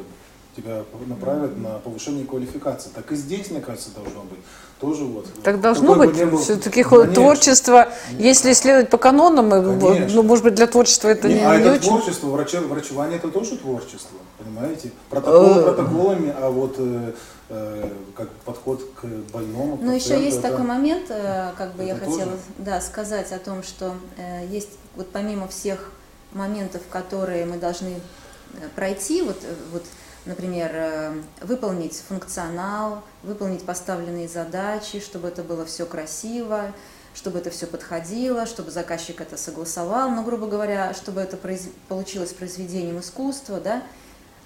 тебя направят на повышение квалификации. Так и здесь, мне кажется, должно быть. Тоже вот. Так должно Какой бы быть был- все-таки Конечно. творчество, если следовать по канонам, Конечно. ну, может быть, для творчества это Не, не, а не это очень. творчество, враче- врачевание это тоже творчество, понимаете? Протоколы Э. протоколами, а вот э, э, как подход к больному. Но еще есть это- такой момент, как бы я хотела да, сказать о том, что э, есть вот помимо всех моментов, которые мы должны пройти, вот, вот например, э, выполнить функционал, выполнить поставленные задачи, чтобы это было все красиво, чтобы это все подходило, чтобы заказчик это согласовал, ну, грубо говоря, чтобы это произ- получилось произведением искусства, да,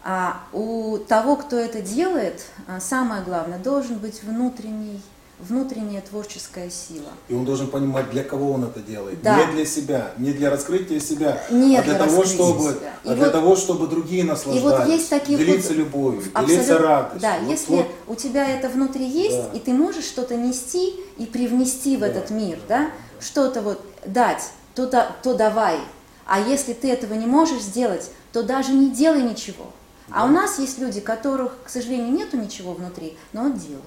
а у того, кто это делает, а, самое главное, должен быть внутренний, внутренняя творческая сила. И он должен понимать, для кого он это делает. Да. Не для себя, не для раскрытия себя, Не а для, для того, чтобы, себя. И а для вот- того, чтобы другие наслаждались, есть такие делиться вот любовью, Абсолютно- делиться радостью. Да, Вот- если вот у тебя это внутри есть, Да. и ты можешь что-то нести и привнести в Да, этот мир, да, да, что-то вот дать, то, да- то давай. А если ты этого не можешь сделать, то даже не делай ничего. А у нас есть люди, которых, к сожалению, нету ничего внутри, но вот делают.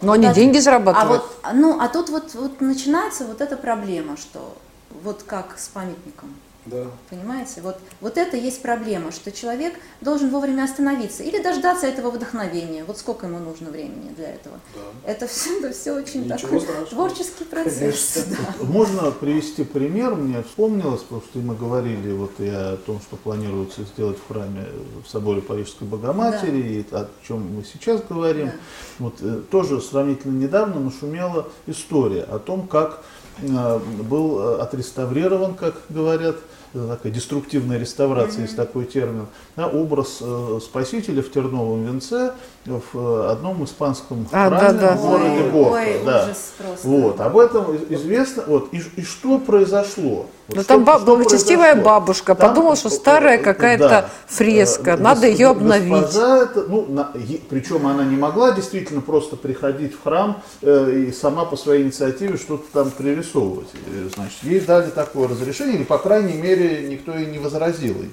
Но они Да. деньги А зарабатывают. вот, ну, а тут вот, вот начинается вот эта проблема, что вот как с памятником. Да. Понимаете? Вот, вот это есть проблема, что человек должен вовремя остановиться или дождаться этого вдохновения. Вот сколько ему нужно времени для этого. Да. Это все, это все очень Ничего такой страшного. творческий процесс. Да. Можно привести пример, мне вспомнилось, потому что мы говорили вот и о том, что планируется сделать в храме в соборе Парижской Богоматери, и о чем мы сейчас говорим. Да. Вот э, тоже сравнительно недавно нашумела история о том, как был э, отреставрирован, как говорят, это такая деструктивная реставрация, есть такой термин, да, образ э, Спасителя в терновом венце в э, одном испанском А, храме да, да. в городе ой, да. ужас просто. Вот, об этом известно, вот, и, и что произошло? Вот Ну что- там ба- что благочестивая произошло? бабушка Там, подумала, что старая какая-то да, фреска, э, надо гос- ее обновить. Госпожа это, ну, на- причем она не могла действительно просто приходить в храм э, и сама по своей инициативе что-то там пририсовывать. Э, Значит, ей дали такое разрешение, или, по крайней мере, никто и не возразил ее.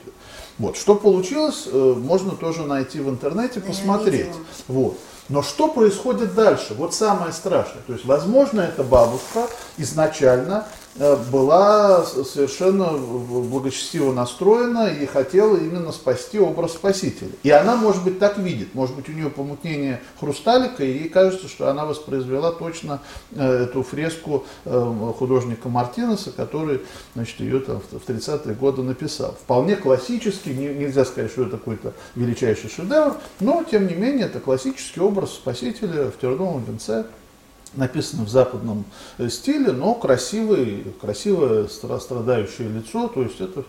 Вот, что получилось, э, можно тоже найти в интернете, посмотреть. Вот. Но что происходит дальше? Вот самое страшное. То есть, возможно, эта бабушка изначально была с- совершенно благочестиво настроена и хотела именно спасти образ Спасителя. И она, может быть, так видит. Может быть, у нее помутнение хрусталика, и ей кажется, что она воспроизвела точно э, эту фреску э, художника Мартинеса, который значит, ее там в в 30-е годы написал. Вполне классический, не- нельзя сказать, что это какой-то величайший шедевр, но, тем не менее, это классический образ Спасителя в терновом венце, написано в западном э, стиле, но красивое стра- страдающее лицо, то есть это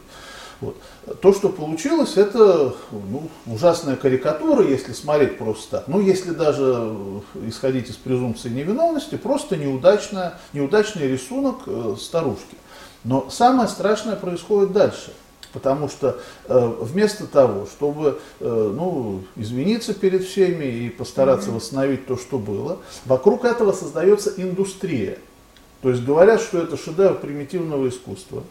вот. То, что получилось, это ну, ужасная карикатура, если смотреть просто так. Ну, если даже э, исходить из презумпции невиновности, просто неудачная, неудачный рисунок э, старушки. Но самое страшное происходит дальше. Потому что э, вместо того, чтобы э, ну, извиниться перед всеми и постараться восстановить то, что было, вокруг этого создается индустрия. То есть говорят, что это шедевр примитивного искусства.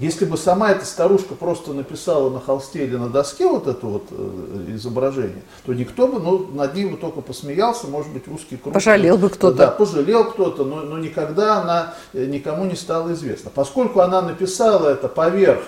Если бы сама эта старушка просто написала на холсте или на доске вот это вот э, изображение, то никто бы, ну, над ней бы только посмеялся, может быть, узкий круг. Пожалел бы кто-то. Да, пожалел кто-то, но, но никогда она э, никому не стала известна. Поскольку она написала это поверх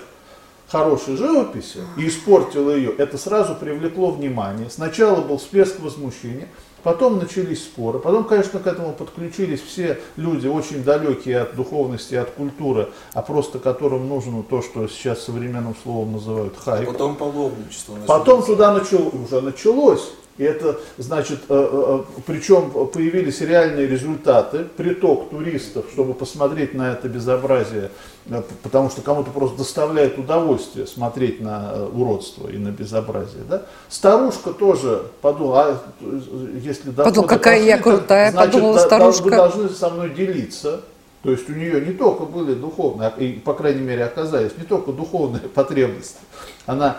хорошей живописи и испортила ее, это сразу привлекло внимание. Сначала был всплеск возмущения, потом начались споры, потом, конечно, к этому подключились все люди, очень далекие от духовности от культуры, а просто которым нужно то, что сейчас современным словом называют хайп. Потом паломничество. Потом началось. туда начал, уже началось. И это, значит, э, э, причем появились реальные результаты, приток туристов, чтобы посмотреть на это безобразие, э, потому что кому-то просто доставляет удовольствие смотреть на э, уродство и на безобразие. Да? Старушка тоже подумала, а, э, если Подумала, какая я пошли, то, крутая, значит, подумала старушка. Вы должны со мной делиться. То есть у нее не только были духовные, и, по крайней мере, оказались не только духовные потребности. Она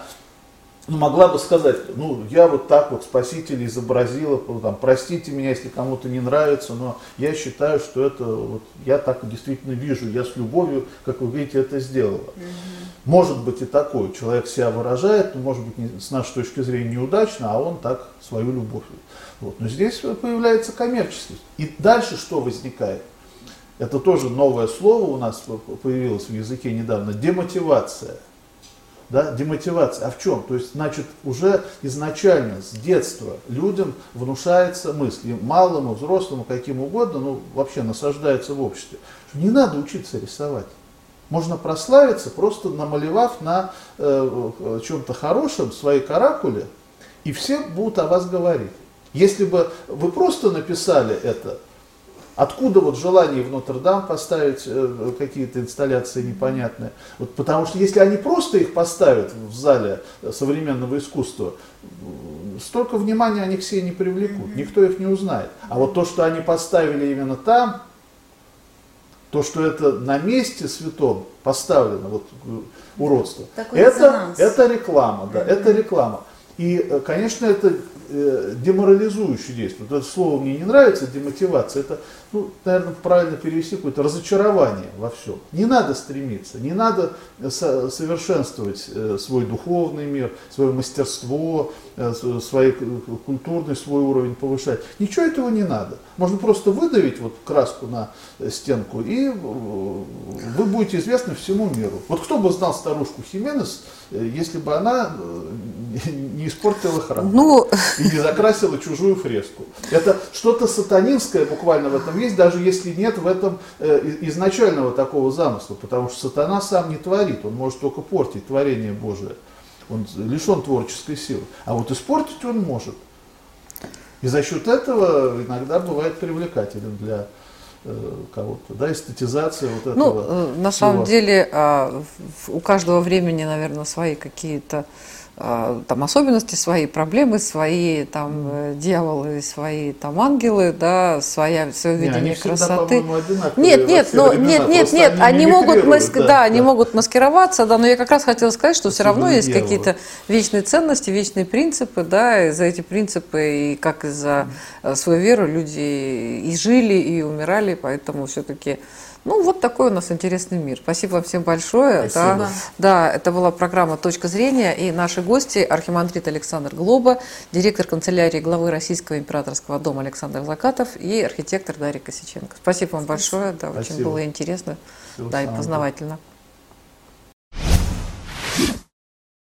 могла бы сказать, ну, я вот так вот Спасителя изобразила, ну, там, простите меня, если кому-то не нравится, но я считаю, что это, вот, я так действительно вижу, я с любовью, как вы видите, это сделала. Может быть и такое. Человек себя выражает, ну, может быть, не, с нашей точки зрения неудачно, а он так свою любовь. Вот. Но здесь появляется коммерческость. И дальше что возникает? Это тоже новое слово у нас появилось в языке недавно. Демотивация. Да, демотивация. А в чем? То есть, значит, уже изначально, с детства людям внушается мысль, и малому, взрослому, каким угодно, ну, вообще насаждается в обществе, что не надо учиться рисовать. Можно прославиться, просто намалевав на э, чем-то хорошем свои каракули, и все будут о вас говорить. Если бы вы просто написали это, Откуда вот желание в Нотр-Дам поставить э, какие-то инсталляции непонятные? Вот потому что если они просто их поставят в зале современного искусства, столько внимания они все не привлекут, никто их не узнает. А вот то, что они поставили именно там, то, что это на месте святом поставлено, вот уродство, это, это реклама, да, это реклама. И, э, конечно, это э, деморализующее действие. Вот это слово мне не нравится, демотивация. Это, ну, наверное, правильно перевести какое-то разочарование во всем. Не надо стремиться, не надо совершенствовать э, свой духовный мир, свое мастерство, свой культурный свой уровень повышать. Ничего этого не надо. Можно просто выдавить вот краску на стенку, и вы будете известны всему миру. Вот кто бы знал старушку Хименес, если бы она не испортила храм ну... и не закрасила чужую фреску. Это что-то сатанинское буквально в этом есть, даже если нет в этом э, изначального такого замысла, потому что сатана сам не творит, он может только портить творение Божие. Он лишен творческой силы. А вот испортить он может. И за счет этого иногда бывает привлекателен для э, кого-то, да, эстетизация вот этого. Ну, на всего. самом деле, а, у каждого времени, наверное, свои какие-то там особенности свои, проблемы свои, там mm. дьяволы, свои там ангелы, да, своя свое видение не, красоты. Всегда, нет, нет, но нет, нет, нет, они, они могут маск... да, да, они могут маскироваться, да, но я как раз хотела сказать, что все равно есть какие-то вечные ценности, вечные принципы, да, и за эти принципы и как и за mm. свою веру люди и жили, и умирали, поэтому все-таки ну, вот такой у нас интересный мир. Спасибо вам всем большое. Спасибо. Да, да, это была программа «Точка зрения» и наши гости архимандрит Александр Глоба, директор канцелярии главы Российского императорского дома Александр Закатов и архитектор Дарья Косиченко. Спасибо вам большое, да, Спасибо. очень было интересно Всего да, и познавательно.